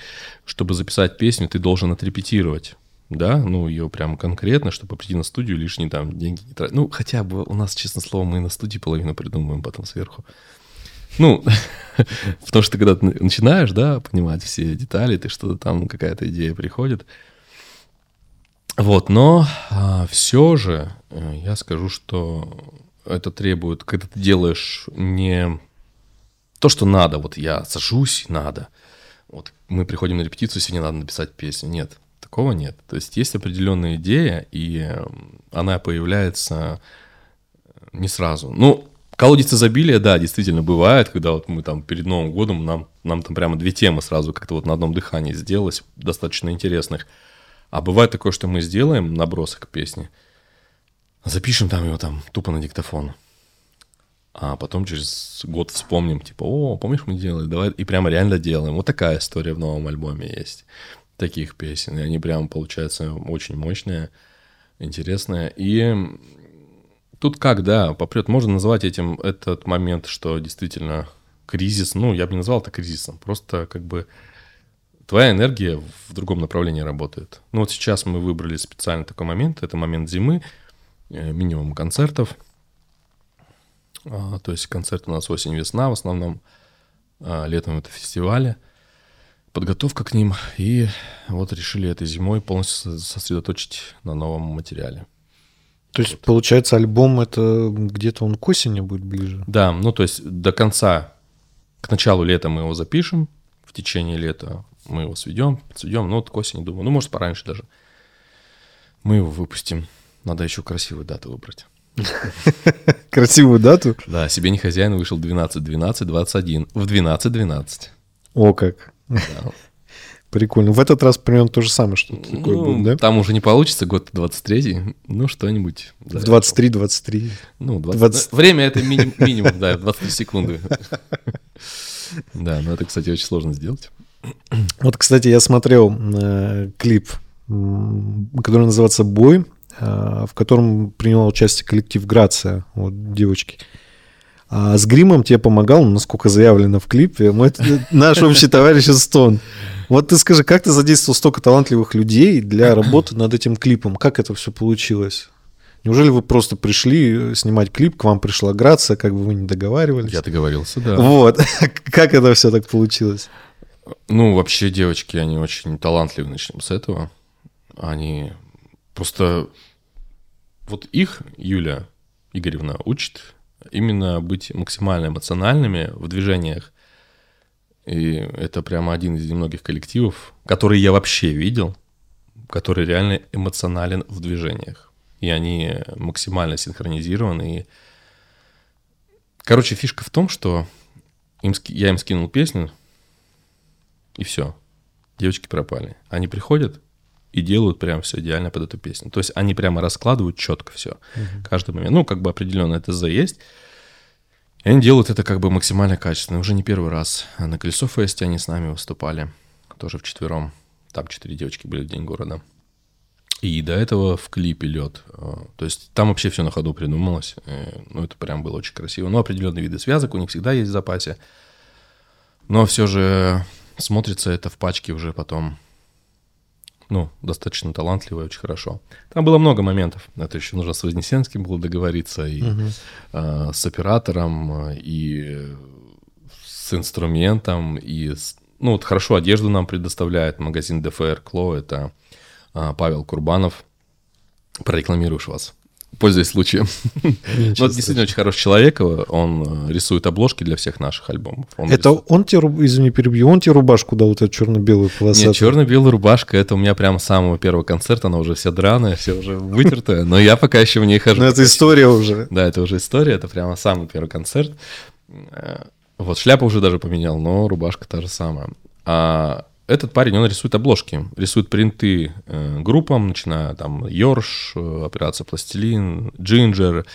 чтобы записать песню, ты должен отрепетировать, да, ну, ее прям конкретно, чтобы прийти на студию, лишние там деньги не тратить. Ну, хотя бы у нас, честно слово, мы на студии половину придумываем потом сверху. Ну, потому что когда ты начинаешь, да, понимать все детали, ты что-то там, какая-то идея приходит. Вот, но а, все же э, я скажу, что это требует, когда ты делаешь не то, что надо, вот я сажусь, надо. Вот мы приходим на репетицию, сегодня надо написать песню. Нет, такого нет. То есть есть определенная идея, и она появляется не сразу. Ну, Колодец изобилия, да, действительно бывает, когда вот мы там перед Новым годом, нам, нам там прямо две темы сразу как-то вот на одном дыхании сделалось, достаточно интересных. А бывает такое, что мы сделаем набросок песни, запишем там его там тупо на диктофон, а потом через год вспомним, типа, о, помнишь, мы делали, давай, и прямо реально делаем. Вот такая история в новом альбоме есть, таких песен, и они прямо получаются очень мощные, интересные, и Тут как, да, попрет. Можно назвать этим этот момент, что действительно кризис, ну, я бы не назвал это кризисом, просто как бы твоя энергия в другом направлении работает. Ну, вот сейчас мы выбрали специально такой момент, это момент зимы, э, минимум концертов, а, то есть концерт у нас осень-весна в основном, а, летом это фестивали, подготовка к ним, и вот решили этой зимой полностью сосредоточить на новом материале. То есть, получается, альбом это где-то он к осени будет ближе? Да, ну то есть до конца, к началу лета мы его запишем, в течение лета мы его сведем, сведем, ну вот к осени, думаю, ну может пораньше даже. Мы его выпустим. Надо еще красивую дату выбрать. Красивую дату? Да, себе не хозяин вышел 12-12-21 в 12-12. О как. Прикольно. В этот раз примерно то же самое, что такое ну, будет, да? Там уже не получится, год 23 ну что-нибудь. Да, в 23-23. Ну, 20... 20... время это минимум, минимум, да, 23 секунды. Да, но это, кстати, очень сложно сделать. Вот, кстати, я смотрел э, клип, который называется «Бой», э, в котором принял участие коллектив «Грация», вот девочки. А с гримом тебе помогал, насколько заявлено в клипе, мой, наш общий товарищ Стон. Вот ты скажи, как ты задействовал столько талантливых людей для работы над этим клипом? Как это все получилось? Неужели вы просто пришли э, снимать клип, к вам пришла Грация, как бы вы не договаривались? Я договорился, да. Вот. как это все так получилось? Ну, вообще девочки, они очень талантливы, начнем с этого. Они просто... Вот их Юля Игоревна учит именно быть максимально эмоциональными в движениях. И это прямо один из немногих коллективов, который я вообще видел, который реально эмоционален в движениях. И они максимально синхронизированы. И... Короче, фишка в том, что им, я им скинул песню, и все. Девочки пропали. Они приходят и делают прям все идеально под эту песню. То есть они прямо раскладывают четко все. Угу. Каждый момент. Ну, как бы определенно ТЗ есть. И они делают это как бы максимально качественно. Уже не первый раз. На Колесо Фесте они с нами выступали. Тоже в четвером. Там четыре девочки были в День города. И до этого в клипе лед. А, то есть там вообще все на ходу придумалось. Э, ну, это прям было очень красиво. Но определенные виды связок у них всегда есть в запасе. Но все же смотрится это в пачке уже потом, ну, достаточно талантливо и очень хорошо. Там было много моментов. Это еще нужно с Вознесенским было договориться, и угу. э, с оператором, и с инструментом, и с, ну, вот хорошо одежду нам предоставляет магазин ДФР Кло, это э, Павел Курбанов. Прорекламируешь вас пользуясь случаем. Ну, это действительно очень хороший человек, он э, рисует обложки для всех наших альбомов. Он это рисует... он тебе, извини, перебью, он тебе рубашку дал, вот эту черно-белую полосатую? Нет, черно-белая рубашка, это у меня прямо с самого первого концерта, она уже вся драная, все уже вытертая, но я пока еще в ней хожу. Ну, это история уже. Да, это уже история, это прямо самый первый концерт. Э, вот, шляпу уже даже поменял, но рубашка та же самая. А этот парень, он рисует обложки, рисует принты э, группам, начиная там Йорш, э, Операция Пластилин, Джинджер,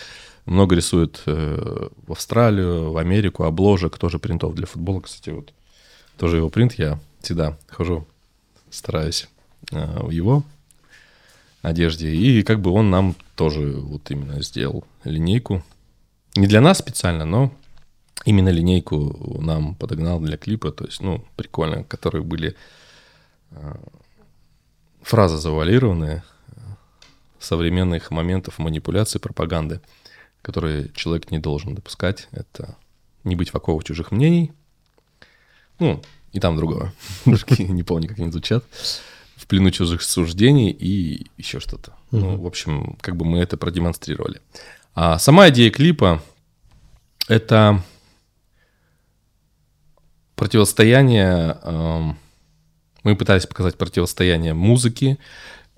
много рисует э, в Австралию, в Америку, обложек, тоже принтов для футбола, кстати, вот. Тоже его принт, я всегда хожу, стараюсь э, в его одежде, и как бы он нам тоже вот именно сделал линейку, не для нас специально, но именно линейку нам подогнал для клипа, то есть, ну, прикольно, которые были э, фразы завуалированные, современных моментов манипуляции, пропаганды, которые человек не должен допускать. Это не быть в оковах чужих мнений, ну, и там другое. Не помню, как они звучат. В плену чужих суждений и еще что-то. Ну, в общем, как бы мы это продемонстрировали. А сама идея клипа — это противостояние, эм, мы пытались показать противостояние музыки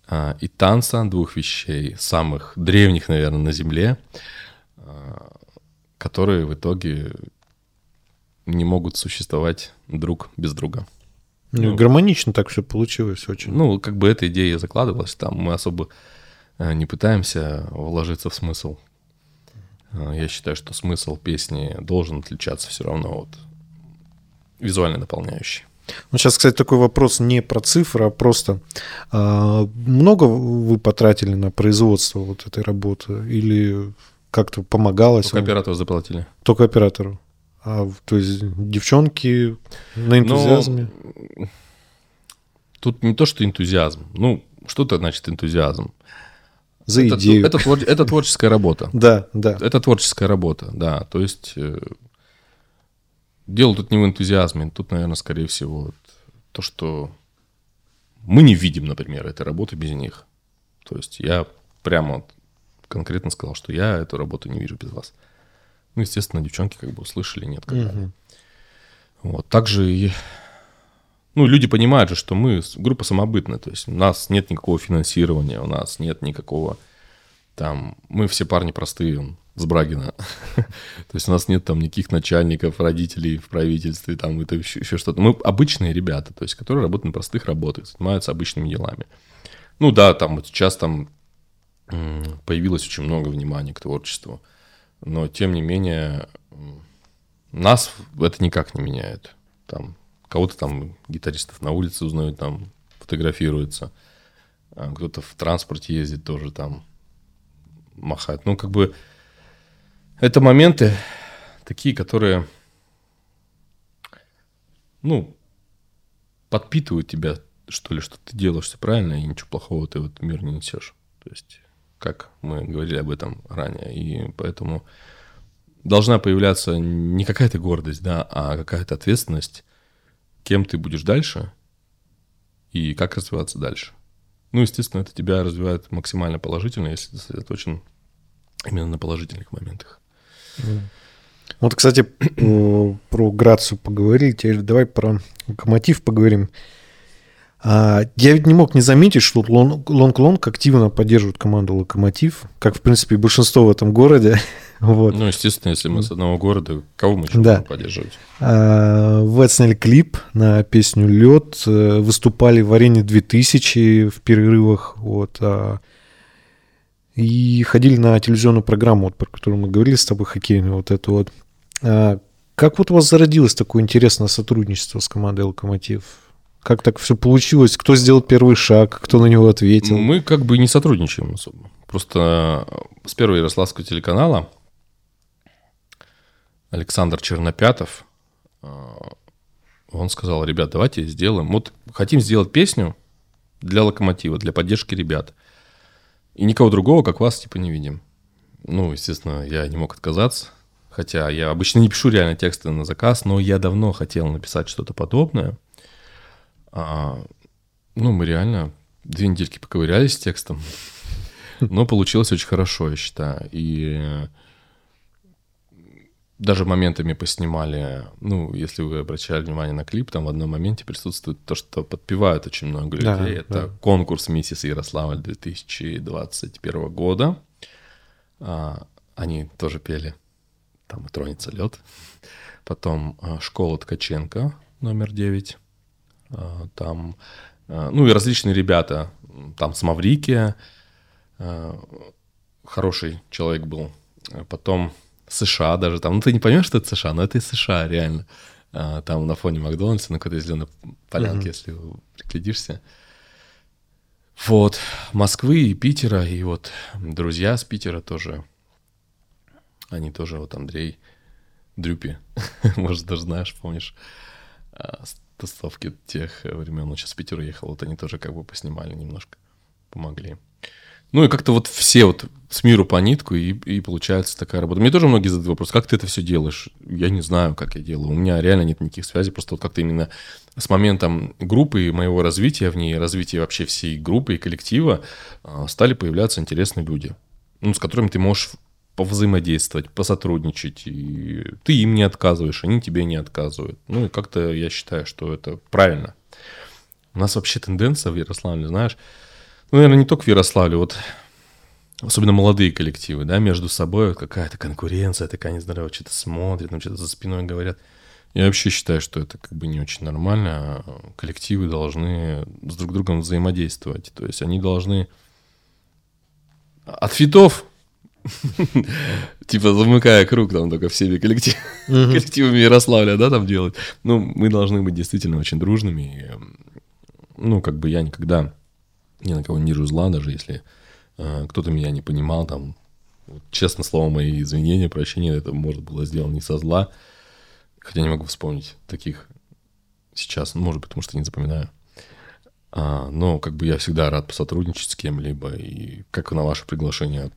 э, и танца, двух вещей, самых древних, наверное, на Земле, э, которые в итоге не могут существовать друг без друга. Ну, ну, гармонично так все получилось очень. Ну, как бы эта идея закладывалась, там мы особо э, не пытаемся вложиться в смысл. Я считаю, что смысл песни должен отличаться все равно от визуально дополняющий. Ну, сейчас, кстати, такой вопрос не про цифры, а просто а, много вы потратили на производство вот этой работы или как-то помогалось? Только оператору заплатили. Только оператору. А, то есть девчонки на энтузиазме? Но... Тут не то, что энтузиазм. Ну, что это значит энтузиазм? За это, идею. Это, это, это творческая работа. Да, да. Это творческая работа, да. То есть э, Дело тут не в энтузиазме, тут, наверное, скорее всего, то, что мы не видим, например, этой работы без них. То есть я прямо конкретно сказал, что я эту работу не вижу без вас. Ну, естественно, девчонки как бы услышали, нет, как угу. Вот. Также и, ну, люди понимают же, что мы группа самобытная, то есть у нас нет никакого финансирования, у нас нет никакого там, мы все парни простые, с Брагина. То есть у нас нет там никаких начальников, родителей в правительстве, там это еще, еще что-то. Мы обычные ребята, то есть которые работают на простых работах, занимаются обычными делами. Ну да, там вот сейчас там появилось очень много внимания к творчеству, но тем не менее нас это никак не меняет. там кого-то там гитаристов на улице узнают, там фотографируются, а кто-то в транспорте ездит тоже там махает. Ну, как бы это моменты такие, которые, ну, подпитывают тебя, что ли, что ты делаешь все правильно, и ничего плохого ты в этот мир не несешь. То есть, как мы говорили об этом ранее. И поэтому должна появляться не какая-то гордость, да, а какая-то ответственность, кем ты будешь дальше и как развиваться дальше. Ну, естественно, это тебя развивает максимально положительно, если ты сосредоточен именно на положительных моментах. Вот, кстати, про Грацию поговорили, теперь давай про Локомотив поговорим. А, я ведь не мог не заметить, что Лонг-Лонг активно поддерживает команду Локомотив, как, в принципе, большинство в этом городе. вот. Ну, естественно, если мы с одного города, кого мы еще да. будем поддерживать? А, вы отсняли клип на песню «Лед», э, выступали в «Арене 2000» в перерывах, вот, а, и ходили на телевизионную программу, вот, про которую мы говорили с тобой, хоккейную, вот эту вот. А, как вот у вас зародилось такое интересное сотрудничество с командой «Локомотив»? Как так все получилось? Кто сделал первый шаг? Кто на него ответил? Мы как бы не сотрудничаем особо. Просто с первого Ярославского телеканала Александр Чернопятов, а, он сказал, ребят, давайте сделаем. Вот хотим сделать песню для локомотива, для поддержки ребят. И никого другого, как вас, типа, не видим. Ну, естественно, я не мог отказаться. Хотя я обычно не пишу реально тексты на заказ, но я давно хотел написать что-то подобное. А, ну, мы реально две недельки поковырялись с текстом. Но получилось очень хорошо, я считаю. И даже моментами поснимали, ну, если вы обращали внимание на клип, там в одном моменте присутствует то, что подпевают очень много людей. Да, Это да. конкурс «Миссис Ярославль» 2021 года. А, они тоже пели там и «Тронется лед». Потом а, «Школа Ткаченко» номер 9. А, там, а, ну и различные ребята, там с Маврикия, а, хороший человек был. Потом США даже там, ну ты не поймешь, что это США, но это и США, реально. Там на фоне Макдональдса, на какой-то зеленой полянке, mm-hmm. если приглядишься. Вот, Москвы и Питера, и вот друзья с Питера тоже, они тоже, вот Андрей Дрюпи, может, даже знаешь, помнишь, тусовки тех времен. Он сейчас в Питер уехал, вот они тоже как бы поснимали немножко, помогли. Ну и как-то вот все вот с миру по нитку, и, и получается такая работа. Мне тоже многие задают вопрос, как ты это все делаешь? Я не знаю, как я делаю. У меня реально нет никаких связей, просто вот как-то именно с моментом группы и моего развития в ней, развития вообще всей группы и коллектива а, стали появляться интересные люди, ну, с которыми ты можешь повзаимодействовать, посотрудничать. И ты им не отказываешь, они тебе не отказывают. Ну и как-то я считаю, что это правильно. У нас вообще тенденция в Ярославле, знаешь, ну, наверное, не только в Ярославле, вот особенно молодые коллективы, да, между собой какая-то конкуренция такая нездоровая, что-то смотрят, там что-то за спиной говорят. Я вообще считаю, что это как бы не очень нормально. Коллективы должны с друг другом взаимодействовать. То есть они должны от фитов Типа замыкая круг там только всеми коллектив... коллективами Ярославля, да, там делать. Ну, мы должны быть действительно очень дружными. Ну, как бы я никогда ни на кого не держу зла, даже если э, кто-то меня не понимал, там, вот, честно слово, мои извинения, прощения, это может было сделано не со зла. Хотя не могу вспомнить таких сейчас, ну, может потому что не запоминаю. А, но как бы я всегда рад посотрудничать с кем-либо, и как на ваше приглашение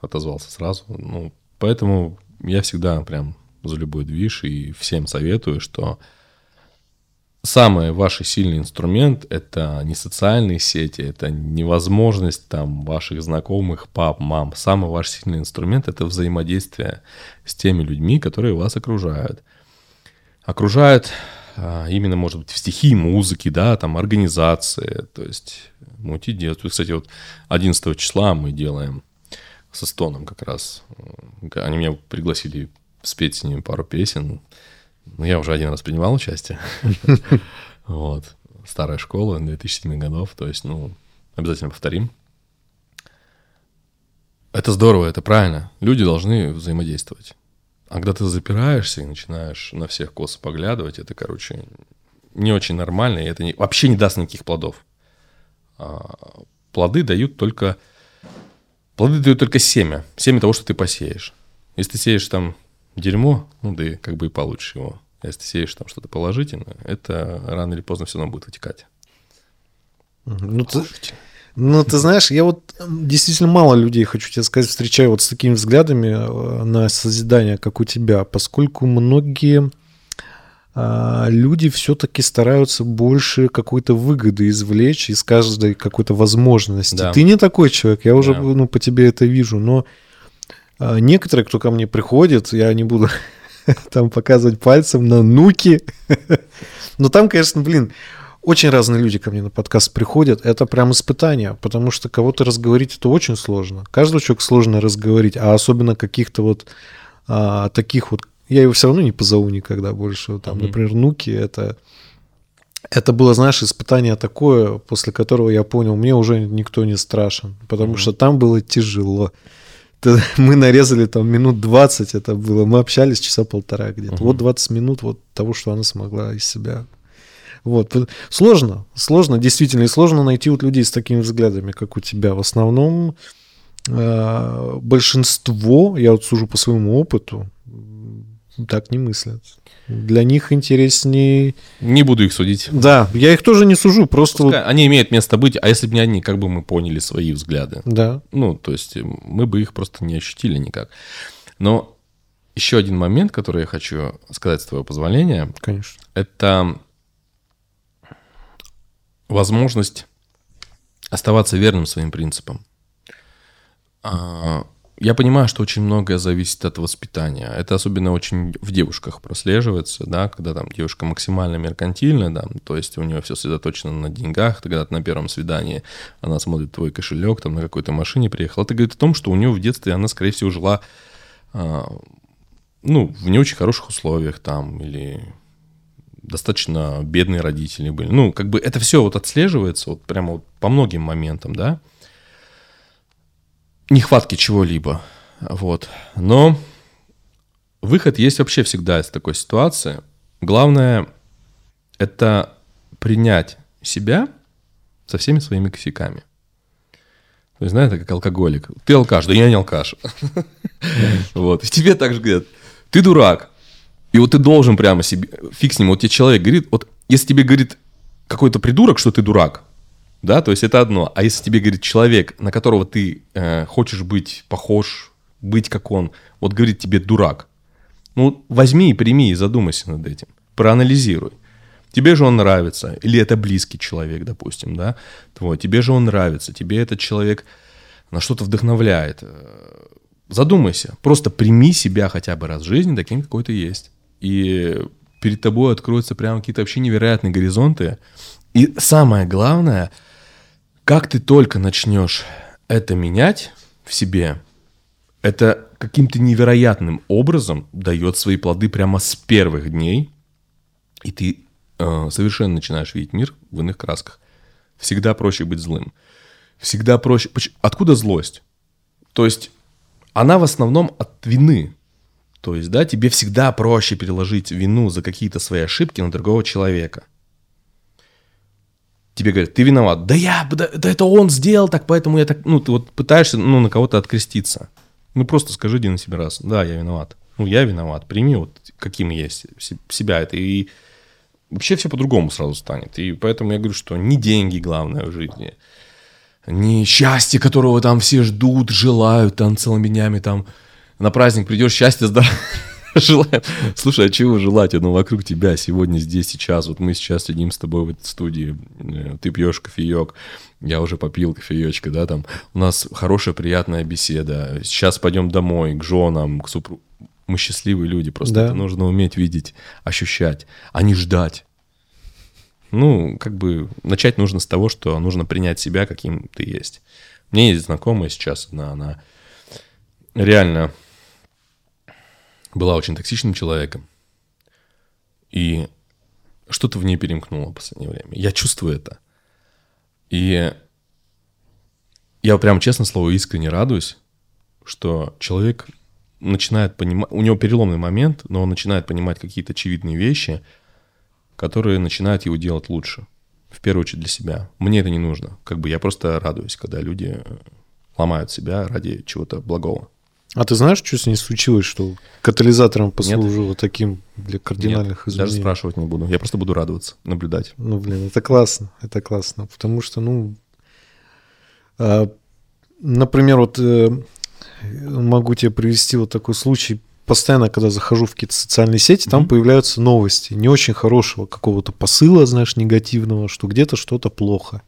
отозвался сразу. Ну, поэтому я всегда прям за любой движ и всем советую, что самый ваш сильный инструмент – это не социальные сети, это невозможность там ваших знакомых, пап, мам. Самый ваш сильный инструмент – это взаимодействие с теми людьми, которые вас окружают. Окружают а, именно, может быть, в стихии музыки, да, там, организации, то есть делать. Кстати, вот 11 числа мы делаем со Стоном как раз. Они меня пригласили спеть с ними пару песен. Ну, я уже один раз принимал участие. Вот. Старая школа, 2007 годов. То есть, ну, обязательно повторим. Это здорово, это правильно. Люди должны взаимодействовать. А когда ты запираешься и начинаешь на всех косо поглядывать, это, короче, не очень нормально, и это не, вообще не даст никаких плодов. А, плоды дают только... Плоды дают только семя. Семя того, что ты посеешь. Если ты сеешь там дерьмо, ну, да и как бы и получишь его. Если ты сеешь там что-то положительное, это рано или поздно все равно будет вытекать. Ну, ты, ну, ты знаешь, я вот действительно мало людей, хочу тебе сказать, встречаю вот с такими взглядами э, на созидание, как у тебя, поскольку многие а, люди все-таки стараются больше какой-то выгоды извлечь из каждой какой-то возможности. Да. Ты не такой человек, я уже да. ну, по тебе это вижу, но некоторые, кто ко мне приходит, я не буду там показывать пальцем на нуки, но там, конечно, блин, очень разные люди ко мне на подкаст приходят. Это прям испытание, потому что кого-то разговорить это очень сложно. Каждого человека сложно разговорить, а особенно каких-то вот а, таких вот... Я его все равно не позову никогда больше. Там, mm-hmm. например, Нуки, это... Это было, знаешь, испытание такое, после которого я понял, мне уже никто не страшен, потому mm-hmm. что там было тяжело. Мы нарезали там минут 20 это было, мы общались часа полтора где-то. Mm-hmm. Вот 20 минут вот того, что она смогла из себя вот. Сложно, сложно, действительно, и сложно найти вот людей с такими взглядами, как у тебя. В основном э, большинство, я вот сужу по своему опыту, так не мыслят. Для них интереснее... Не буду их судить. Да, я их тоже не сужу, просто... Пускай, они имеют место быть, а если бы не они, как бы мы поняли свои взгляды? Да. Ну, то есть мы бы их просто не ощутили никак. Но еще один момент, который я хочу сказать с твоего позволения. Конечно. Это возможность оставаться верным своим принципам. А, я понимаю, что очень многое зависит от воспитания. Это особенно очень в девушках прослеживается, да, когда там девушка максимально меркантильная, да, то есть у нее все сосредоточено на деньгах, ты когда на первом свидании она смотрит твой кошелек, там на какой-то машине приехала, это говорит о том, что у нее в детстве она, скорее всего, жила, а, ну, в не очень хороших условиях там, или достаточно бедные родители были. Ну, как бы это все вот отслеживается вот прямо вот по многим моментам, да. Нехватки чего-либо, вот. Но выход есть вообще всегда из такой ситуации. Главное – это принять себя со всеми своими косяками. То есть, знаете, как алкоголик. Ты алкаш, да я не алкаш. Вот. И тебе также говорят, ты дурак, и вот ты должен прямо себе, фиг с ним, вот тебе человек говорит, вот если тебе говорит какой-то придурок, что ты дурак, да, то есть это одно. А если тебе говорит человек, на которого ты э, хочешь быть похож, быть как он, вот говорит тебе дурак, ну возьми и прими и задумайся над этим, проанализируй. Тебе же он нравится, или это близкий человек, допустим, да, твой, тебе же он нравится, тебе этот человек на что-то вдохновляет. Задумайся, просто прими себя хотя бы раз в жизни таким, какой ты есть и перед тобой откроются прямо какие-то вообще невероятные горизонты. И самое главное, как ты только начнешь это менять в себе, это каким-то невероятным образом дает свои плоды прямо с первых дней, и ты э, совершенно начинаешь видеть мир в иных красках. Всегда проще быть злым. Всегда проще... Откуда злость? То есть она в основном от вины. То есть, да, тебе всегда проще переложить вину за какие-то свои ошибки на другого человека. Тебе говорят, ты виноват. Да я, да, да это он сделал так, поэтому я так, ну, ты вот пытаешься, ну, на кого-то откреститься. Ну, просто скажи один себе раз, да, я виноват. Ну, я виноват, прими вот каким есть себя это. И вообще все по-другому сразу станет. И поэтому я говорю, что не деньги главное в жизни, не счастье, которого там все ждут, желают там целыми днями там, на праздник придешь, счастья, здоровья. Желаем. Слушай, а чего желать? Ну, вокруг тебя сегодня, здесь, сейчас. Вот мы сейчас сидим с тобой в этой студии. Э, ты пьешь кофеек. Я уже попил кофеечка, да, там. У нас хорошая, приятная беседа. Сейчас пойдем домой, к женам, к супругу. Мы счастливые люди, просто да. это нужно уметь видеть, ощущать, а не ждать. Ну, как бы начать нужно с того, что нужно принять себя, каким ты есть. Мне есть знакомая сейчас, она, она реально была очень токсичным человеком. И что-то в ней перемкнуло в последнее время. Я чувствую это. И я прям, честно слово, искренне радуюсь, что человек начинает понимать, у него переломный момент, но он начинает понимать какие-то очевидные вещи, которые начинают его делать лучше. В первую очередь для себя. Мне это не нужно. Как бы я просто радуюсь, когда люди ломают себя ради чего-то благого. А ты знаешь, что с ней случилось, что катализатором послужило Нет. таким для кардинальных Нет, изменений? даже спрашивать не буду. Я просто буду радоваться, наблюдать. Ну, блин, это классно, это классно. Потому что, ну, а, например, вот э, могу тебе привести вот такой случай. Постоянно, когда захожу в какие-то социальные сети, там mm-hmm. появляются новости не очень хорошего какого-то посыла, знаешь, негативного, что где-то что-то плохо.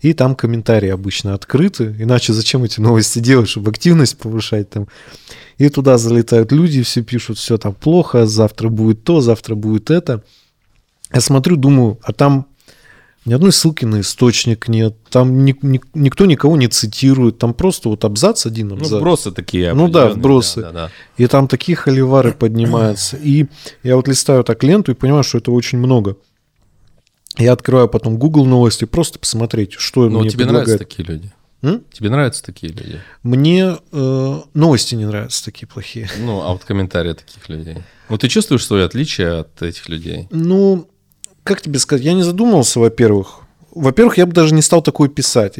И там комментарии обычно открыты, иначе зачем эти новости делать, чтобы активность повышать там. И туда залетают люди, все пишут, все там плохо, завтра будет то, завтра будет это. Я смотрю, думаю, а там ни одной ссылки на источник нет, там ни, ни, никто никого не цитирует, там просто вот абзац один ну, абзац. Ну, вбросы такие. Ну да, вбросы. Да, да, да. И там такие холивары поднимаются. И я вот листаю так ленту и понимаю, что это очень много. Я открываю потом Google новости, просто посмотреть, что Но мне тебе предлагают. нравятся такие люди? М? Тебе нравятся такие люди? Мне э, новости не нравятся такие плохие. Ну, а вот комментарии таких людей. Ну, ты чувствуешь свое отличие от этих людей? Ну, как тебе сказать, я не задумывался, во-первых. Во-первых, я бы даже не стал такое писать.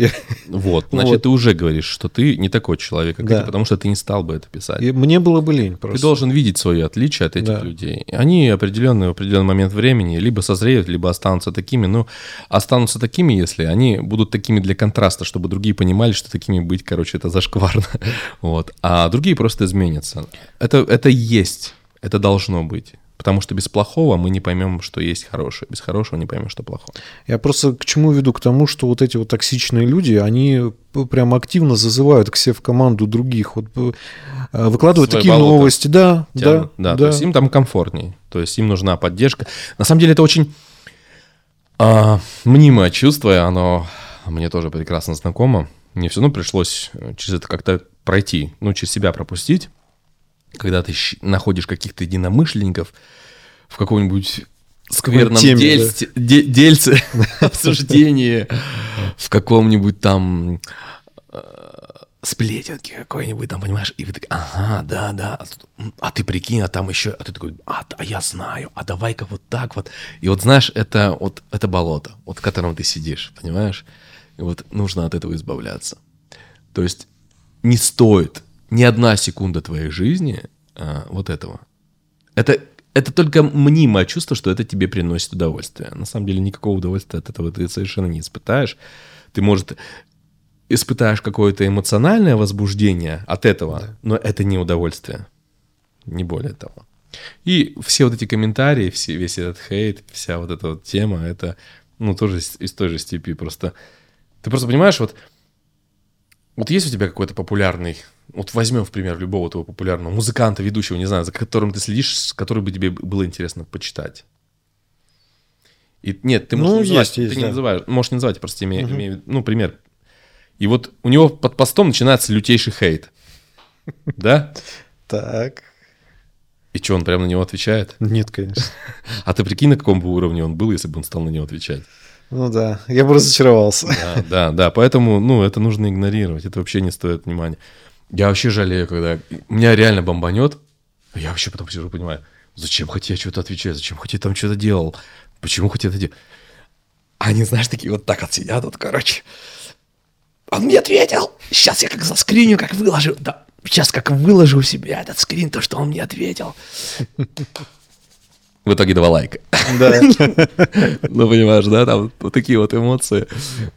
Вот, значит, вот. ты уже говоришь, что ты не такой человек, как да. это, потому что ты не стал бы это писать. И мне было бы лень просто. Ты должен видеть свои отличия от этих да. людей. Они определенный, в определенный момент времени либо созреют, либо останутся такими. Но останутся такими, если они будут такими для контраста, чтобы другие понимали, что такими быть, короче, это зашкварно. Вот. А другие просто изменятся. Это, это есть, это должно быть. Потому что без плохого мы не поймем, что есть хорошее. Без хорошего не поймем, что плохое. Я просто к чему веду? К тому, что вот эти вот токсичные люди, они прям активно зазывают к себе в команду других. Вот э, выкладывают Свои такие новости. Да, тянут. да, да. То есть им там комфортней. То есть им нужна поддержка. На самом деле это очень а, мнимое чувство, и оно мне тоже прекрасно знакомо. Мне все равно пришлось э, через это как-то пройти, ну, через себя пропустить когда ты находишь каких-то единомышленников в каком-нибудь скверном теме, дельце, да? де, дельце обсуждении, в каком-нибудь там э, сплетенке какой-нибудь там, понимаешь, и вы такие, ага, да, да, а ты прикинь, а там еще, а ты такой, а, а я знаю, а давай-ка вот так вот. И вот знаешь, это вот это болото, вот в котором ты сидишь, понимаешь? И вот нужно от этого избавляться. То есть не стоит ни одна секунда твоей жизни а, вот этого. Это, это только мнимое чувство, что это тебе приносит удовольствие. На самом деле никакого удовольствия от этого ты совершенно не испытаешь. Ты, может, испытаешь какое-то эмоциональное возбуждение от этого, да. но это не удовольствие. Не более того. И все вот эти комментарии, все, весь этот хейт, вся вот эта вот тема, это, ну, тоже из, из той же степи. Просто ты просто понимаешь, вот, вот есть у тебя какой-то популярный вот возьмем, в пример, любого того популярного музыканта, ведущего, не знаю, за которым ты следишь, с которым бы тебе было интересно почитать. И нет, ты можешь ну, не называть, есть, ты да. не называешь, можешь не называть, просто имея, угу. имея, ну, пример. И вот у него под постом начинается лютейший хейт. Да? Так. И что, он прямо на него отвечает? Нет, конечно. А ты прикинь, на каком бы уровне он был, если бы он стал на него отвечать? Ну да, я бы разочаровался. Да, да, да, поэтому, ну, это нужно игнорировать, это вообще не стоит внимания. Я вообще жалею, когда меня реально бомбанет. Я вообще потом сижу понимаю, зачем хоть я что-то отвечаю, зачем хоть я там что-то делал, почему хоть это делал. Они, знаешь, такие вот так вот сидят, вот, короче. Он мне ответил. Сейчас я как заскриню, как выложу. Да, сейчас как выложу у себя этот скрин, то, что он мне ответил. В итоге два лайка. Да. Ну, понимаешь, да, там вот такие вот эмоции.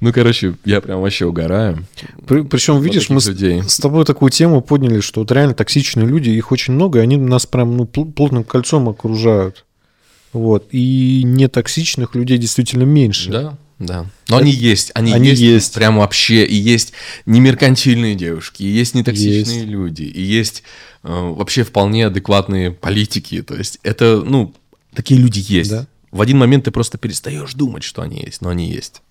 Ну, короче, я прям вообще угораю. причем, видишь, мы с тобой такую тему подняли, что вот реально токсичные люди, их очень много, и они нас прям ну, плотным кольцом окружают. Вот. И нетоксичных людей действительно меньше. Да, да. Но это... они есть, они, они есть, есть. Прям вообще. И есть немеркантильные девушки, и есть нетоксичные есть. люди, и есть э, вообще вполне адекватные политики. То есть это, ну, Такие люди есть. Да? В один момент ты просто перестаешь думать, что они есть, но они есть.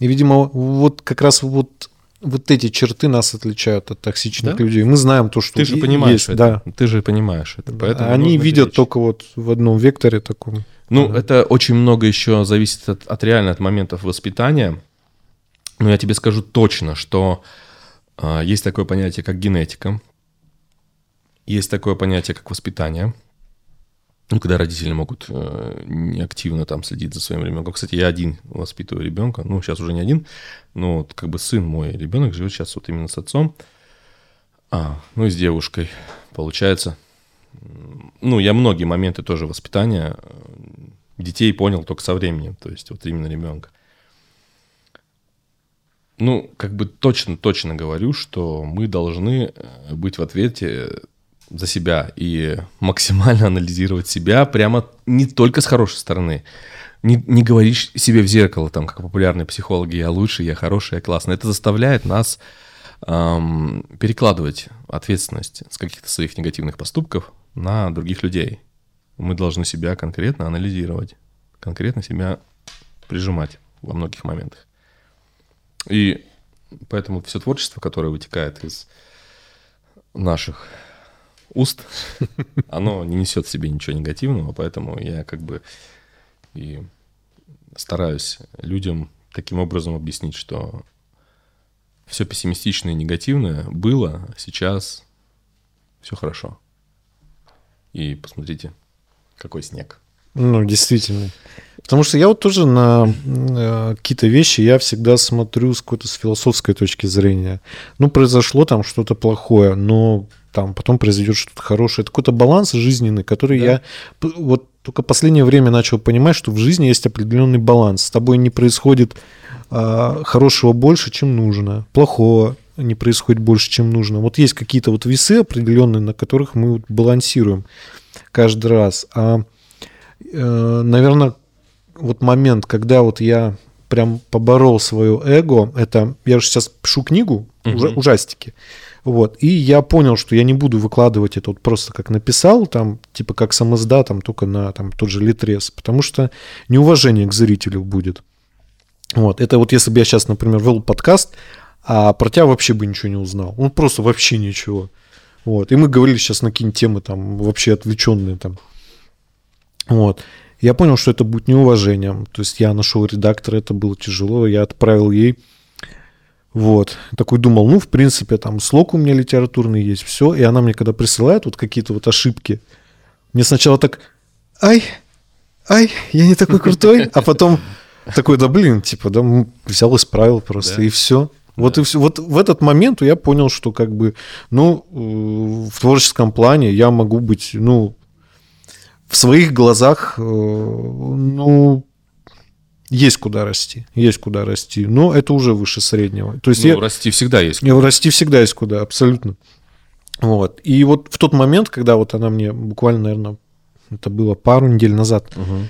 И, видимо, вот как раз вот, вот эти черты нас отличают от токсичных да? людей. Мы знаем то, что Ты же понимаешь есть, это. Да. Ты же понимаешь это. Поэтому Они видят беречь. только вот в одном векторе таком. Ну, да. это очень много еще зависит от, от реально от моментов воспитания. Но я тебе скажу точно, что э, есть такое понятие, как генетика. есть такое понятие, как воспитание. Ну, когда родители могут э, неактивно там следить за своим ребенком. Кстати, я один воспитываю ребенка. Ну, сейчас уже не один, но вот как бы сын мой ребенок живет сейчас вот именно с отцом. А, ну и с девушкой, получается. Ну, я многие моменты тоже воспитания э, детей понял только со временем, то есть вот именно ребенка. Ну, как бы точно-точно говорю, что мы должны э, быть в ответе за себя и максимально анализировать себя прямо не только с хорошей стороны. Не, не говоришь себе в зеркало, там, как популярные психологи, я лучший, я хороший, я классный. Это заставляет нас эм, перекладывать ответственность с каких-то своих негативных поступков на других людей. Мы должны себя конкретно анализировать, конкретно себя прижимать во многих моментах. И поэтому все творчество, которое вытекает из наших уст, оно не несет в себе ничего негативного, поэтому я как бы и стараюсь людям таким образом объяснить, что все пессимистичное и негативное было, а сейчас все хорошо. И посмотрите, какой снег. Ну, действительно. Потому что я вот тоже на э, какие-то вещи я всегда смотрю с какой-то с философской точки зрения. Ну, произошло там что-то плохое, но там потом произойдет что-то хорошее. Это какой-то баланс жизненный, который да. я вот только последнее время начал понимать, что в жизни есть определенный баланс. С тобой не происходит э, хорошего больше, чем нужно, плохого не происходит больше, чем нужно. Вот есть какие-то вот весы определенные, на которых мы вот балансируем каждый раз. А, э, наверное, вот момент, когда вот я прям поборол свое эго, это я же сейчас пишу книгу, угу. ужастики. Вот. И я понял, что я не буду выкладывать это вот просто как написал, там, типа как самозда, там, только на там, тот же литрес, потому что неуважение к зрителю будет. Вот. Это вот если бы я сейчас, например, вел подкаст, а про тебя вообще бы ничего не узнал. Он просто вообще ничего. Вот. И мы говорили сейчас на какие-нибудь темы там вообще отвлеченные там. Вот. Я понял, что это будет неуважением. То есть я нашел редактора, это было тяжело. Я отправил ей. Вот. Такой думал, ну, в принципе, там слог у меня литературный есть, все. И она мне, когда присылает вот какие-то вот ошибки, мне сначала так, ай, ай, я не такой крутой, а потом такой, да блин, типа, да, взял, исправил просто, да. и все. Вот да. и все. Вот в этот момент я понял, что как бы, ну, э, в творческом плане я могу быть, ну, в своих глазах, э, ну, есть куда расти, есть куда расти, но это уже выше среднего. То есть ну, я, расти всегда есть. Куда. Расти всегда есть куда, абсолютно. Вот. И вот в тот момент, когда вот она мне буквально, наверное, это было пару недель назад, угу.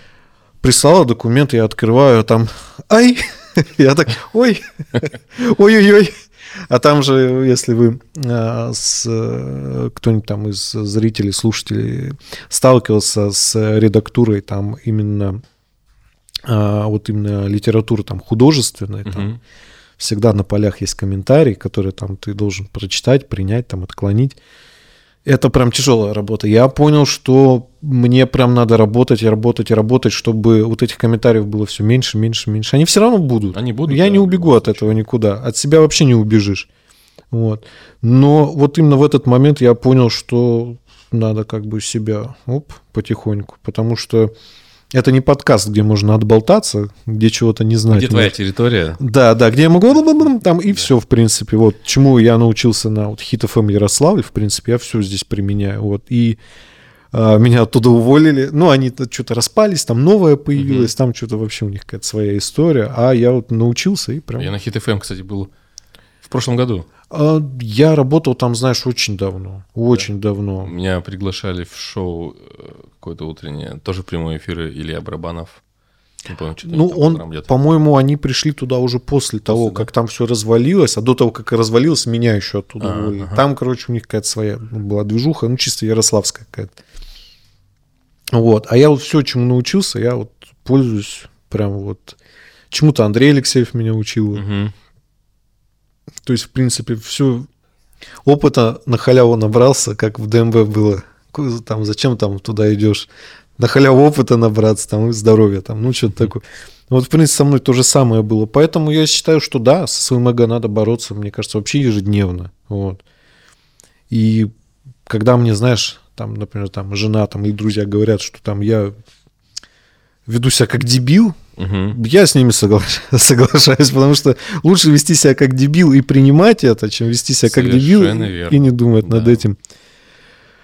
прислала документ, я открываю, а там, ай, Я так, ой, ой-ой-ой. А там же, если вы а, с кто-нибудь там из зрителей, слушателей сталкивался с редактурой там именно а, вот именно литературы там художественной, там всегда на полях есть комментарии, которые там ты должен прочитать, принять, там отклонить. Это прям тяжелая работа. Я понял, что мне прям надо работать и работать и работать, чтобы вот этих комментариев было все меньше, меньше, меньше. Они все равно будут. Они будут. Я да, не убегу от этого никуда. От себя вообще не убежишь. Вот. Но вот именно в этот момент я понял, что надо как бы себя оп, потихоньку, потому что это не подкаст, где можно отболтаться, где чего-то не знать. Где твоя территория? Да, да, где я могу там и да. все, в принципе. Вот чему я научился на вот FM Ярославль, в принципе, я все здесь применяю. Вот и а, меня оттуда уволили. Ну, они что-то распались, там новое появилось, угу. там что-то вообще у них какая-то своя история. А я вот научился и прям... Я на FM, кстати, был в прошлом году. А, я работал там, знаешь, очень давно. Очень да. давно. Меня приглашали в шоу э, какое-то утреннее, тоже прямой эфир Илья Барабанов. Не помню, что ну, он, по-моему, они пришли туда уже после, после того, да? как там все развалилось, а до того, как развалилось, меня еще оттуда а, уволили. Ага. Там, короче, у них какая-то своя была движуха, ну, чисто ярославская какая-то. Вот. А я вот все, чему научился, я вот пользуюсь прям вот... Чему-то Андрей Алексеев меня учил. Угу. То есть, в принципе, все опыта на халяву набрался, как в ДМБ было. Там, зачем там туда идешь? На халяву опыта набраться, там, и здоровья, там, ну, что-то такое. Вот, в принципе, со мной то же самое было. Поэтому я считаю, что да, со своим эго надо бороться, мне кажется, вообще ежедневно. Вот. И когда мне, знаешь, там, например, там жена там, и друзья говорят, что там я веду себя как дебил, Мгм. я с ними соглаш- соглашаюсь, потому что лучше вести себя как дебил и принимать это, чем вести себя как дебил Совершенно и- верно. и не думать над Да. этим.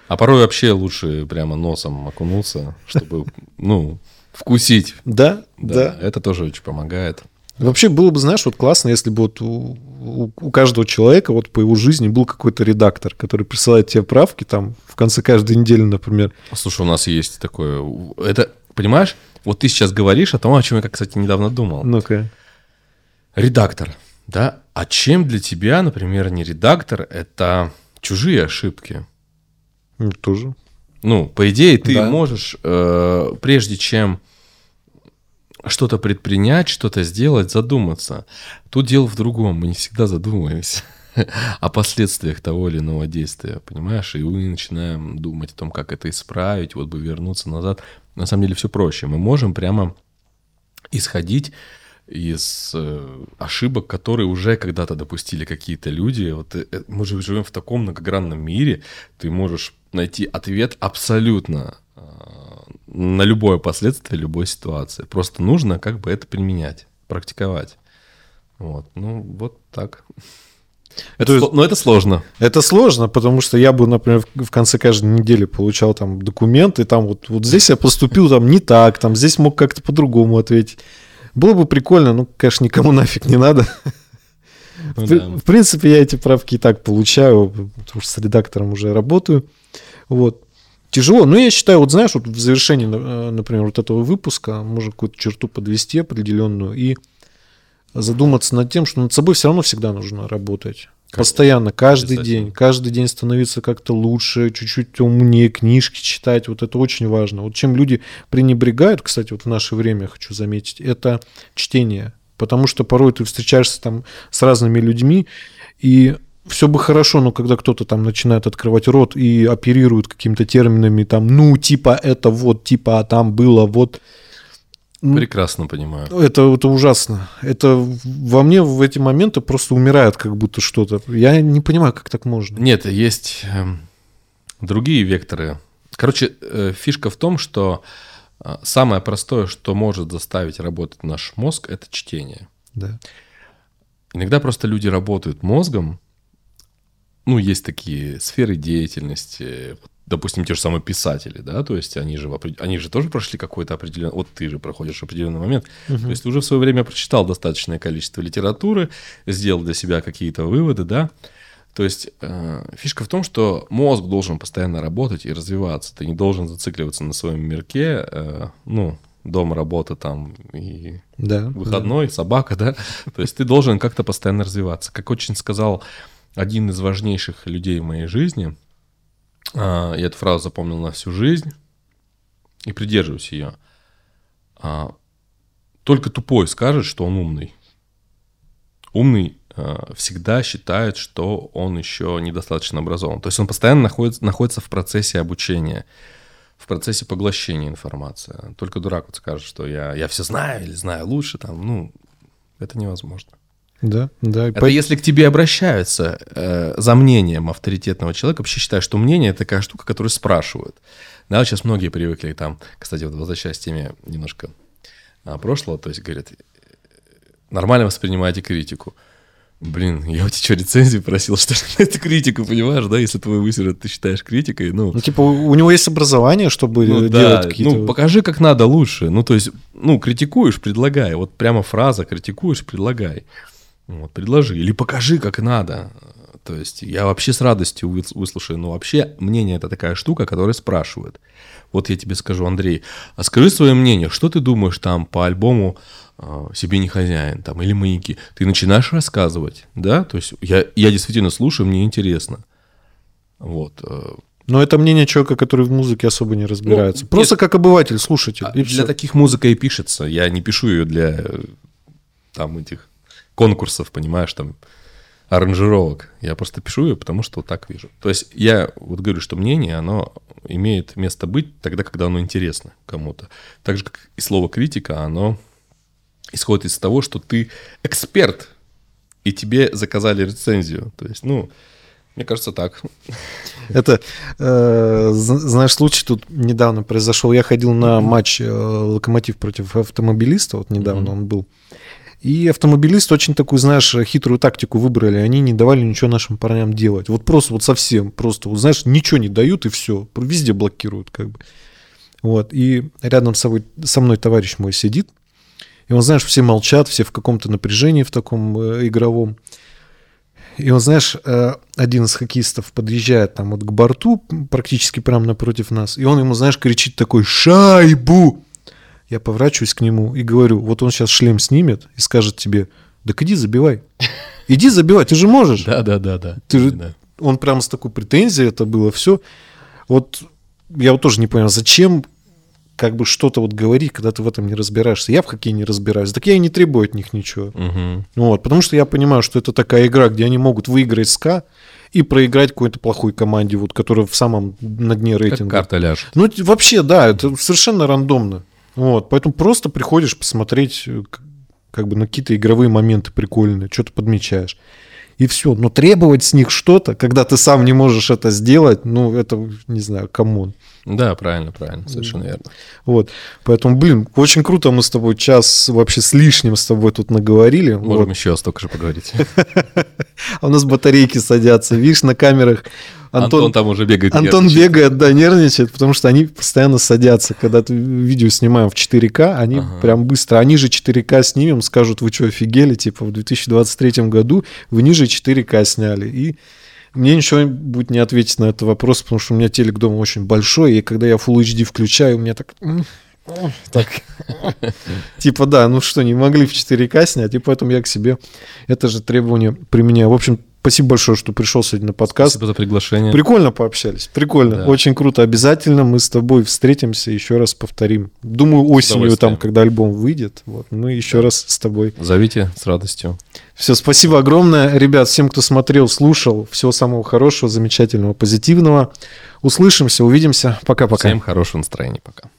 А порой вообще лучше прямо носом окунуться, чтобы, ну, вкусить. Да, Да, это тоже очень помогает. Вообще было бы, знаешь, вот классно, если бы вот у, у- у каждого человека вот по его жизни был какой-то редактор, который присылает тебе правки там в конце каждой недели, например. Слушай, у нас есть такое... Это, понимаешь, вот ты сейчас говоришь о том, о чем я, кстати, недавно думал. Ну-ка. Редактор, да? А чем для тебя, например, не редактор, это чужие ошибки? Ну, тоже. Ну, по идее, ты Да. можешь, э, прежде чем что-то предпринять, что-то сделать, задуматься. Тут дело в другом. Мы не всегда задумываемся о последствиях того или иного действия, понимаешь? И мы начинаем думать о том, как это исправить, вот бы вернуться назад. На самом деле все проще. Мы можем прямо исходить из э, ошибок, которые уже когда-то допустили какие-то люди. Вот э, э, мы же живем в таком многогранном мире, ты можешь найти ответ абсолютно э, на любое последствие любой ситуации. Просто нужно как бы это применять, практиковать. Вот, ну вот так. Это, То есть- сло- но это сложно. Это сложно, потому что я бы, например, в конце каждой недели получал там документы, там вот, вот здесь я поступил там не так, там здесь мог как-то по-другому ответить. Было бы прикольно, ну, конечно, никому нафиг не надо. Ну В, при- да. в принципе, я эти правки и так получаю, потому что с редактором уже работаю. Вот. Тяжело, но я считаю, вот знаешь, вот в завершении, э, например, вот этого выпуска можно какую-то черту подвести определенную и задуматься над тем, что над собой все равно всегда нужно работать. Конечно. Постоянно, каждый день, каждый день становиться как-то лучше, чуть-чуть умнее, книжки читать, вот это очень важно. Вот чем люди пренебрегают, кстати, вот в наше время, хочу заметить, это чтение. Потому что порой ты встречаешься там с разными людьми, и все бы хорошо, но когда кто-то там начинает открывать рот и оперирует какими-то терминами, там, ну, типа это вот, типа, а там было вот. Ну, Прекрасно понимаю. это, это ужасно. Это во мне в эти моменты просто умирает как будто что-то. Я не понимаю, как так можно. Нет, есть эм, другие векторы. Короче, э, фишка в том, что самое простое, что может заставить работать наш мозг, это чтение. Да. Иногда просто люди работают мозгом. Ну, есть такие сферы деятельности, допустим, те же самые писатели, да, то есть они же, они же тоже прошли какой-то определенный, вот ты же проходишь определенный момент, то есть ты уже в свое время прочитал достаточное количество литературы, сделал для себя какие-то выводы, да, то есть э, фишка в том, что мозг должен постоянно работать и развиваться, ты не должен зацикливаться на своем мирке, э, ну, дом, работа там и Да. выходной, собака, да. То есть ты должен как-то постоянно развиваться. Как очень сказал один из важнейших людей в моей жизни, а, я эту фразу запомнил на всю жизнь и придерживаюсь ее. А, Только тупой скажет, что он умный. Умный всегда считает, что он еще недостаточно образован. То есть он постоянно находится, находится в процессе обучения, в процессе поглощения информации. Только дурак вот скажет, что я, я все знаю или знаю лучше, там, ну, это невозможно. Да, да. Это по- если к тебе обращаются э, за мнением авторитетного человека, вообще считаю, что мнение это такая штука, которую спрашивают. Да, вот сейчас многие привыкли там, кстати, вот возвращаясь к теме немножко а, прошлого, то есть говорят, э, нормально воспринимайте критику. Блин, я у тебя что, рецензию просил, что ли, на эту критику, понимаешь, да? Если твой высер ты считаешь критикой, ну... Ну, типа, у него есть образование, чтобы Ну, э, да, делать какие-то... ну, покажи, как надо лучше. Ну, то есть, ну, критикуешь, предлагай. Вот прямо фраза критикуешь, предлагай. Вот, предложи. Или покажи, как надо. То есть, я вообще с радостью выс- выслушаю. Но вообще, мнение это такая штука, которая спрашивает. Вот я тебе скажу, Андрей, а скажи свое мнение, что ты думаешь там по альбому «Себе не хозяин» там, или «Маяки»? Ты начинаешь рассказывать, да? То есть, я, я действительно слушаю, мне интересно. Вот. э, Но это мнение человека, который в музыке особо не разбирается. Ну, Просто как обыватель, слушатель. А и для всё. таких музыка и пишется. Я не пишу ее для э, там этих конкурсов, понимаешь, там аранжировок. Я просто пишу ее, потому что вот так вижу. То есть я вот говорю, что мнение, оно имеет место быть тогда, когда оно интересно кому-то. Так же, как и слово критика, оно исходит из того, что ты эксперт, и тебе заказали рецензию. То есть, ну, Мне кажется, так. Это, э, знаешь, случай тут недавно произошел. Я ходил на матч э, «Локомотив» против автомобилиста, вот недавно mm-hmm. он был. И автомобилисты очень такую, знаешь, хитрую тактику выбрали. Они не давали ничего нашим парням делать. Вот просто вот совсем, просто, вот, знаешь, ничего не дают и все. Везде блокируют как бы. Вот. И рядом с собой, со мной товарищ мой сидит. И он, знаешь, все молчат, все в каком-то напряжении в таком э, игровом. И он, знаешь, э, один из хоккеистов подъезжает там вот к борту, практически прямо напротив нас, и он ему, знаешь, кричит такой «Шайбу!» Я поворачиваюсь к нему и говорю, вот он сейчас шлем снимет и скажет тебе, так иди забивай. Иди забивай, ты же можешь. Да, да, да, да. Ты же... да. Он прямо с такой претензией это было все. Вот я вот тоже не понял, зачем как бы что-то вот говорить, когда ты в этом не разбираешься. Я в хоккее не разбираюсь. Так я и не требую от них ничего. Угу. Вот, потому что я понимаю, что это такая игра, где они могут выиграть СКА и проиграть какой-то плохой команде, вот, которая в самом на дне рейтинга. Как карта ляжет. Ну, вообще, да, это совершенно рандомно. Вот, поэтому просто приходишь посмотреть э, как бы на какие-то игровые моменты прикольные, что-то подмечаешь. И все. Но требовать с них что-то, когда ты сам не можешь это сделать, ну, это, не знаю, come on. Да, правильно, правильно, совершенно верно. Вот, поэтому, блин, очень круто мы с тобой час вообще с лишним с тобой тут наговорили. Можем вот. еще столько же поговорить. А у нас батарейки садятся, видишь, на камерах Антон, Антон там уже бегает. Антон нервничает. бегает, да, нервничает, потому что они постоянно садятся. Когда ты видео снимаем в 4К, они ага. прям быстро. Они же 4К снимем, скажут, вы что, офигели? Типа в 2023 году вы ниже 4К сняли. И мне ничего будет не ответить на этот вопрос, потому что у меня телек дома очень большой, и когда я Full HD включаю, у меня так... Так. Типа, да, ну что, не могли в 4К снять, и поэтому я к себе это же требование применяю. В общем, Спасибо большое, что пришел сегодня на подкаст. Спасибо за приглашение. Прикольно пообщались. Прикольно. Да. Очень круто. Обязательно мы с тобой встретимся, еще раз повторим. Думаю, осенью, там, когда альбом выйдет, вот, мы еще да. раз с тобой. Зовите с радостью. Все, спасибо огромное. Ребят, всем, кто смотрел, слушал, всего самого хорошего, замечательного, позитивного. Услышимся, увидимся. Пока-пока. Всем хорошего настроения. Пока.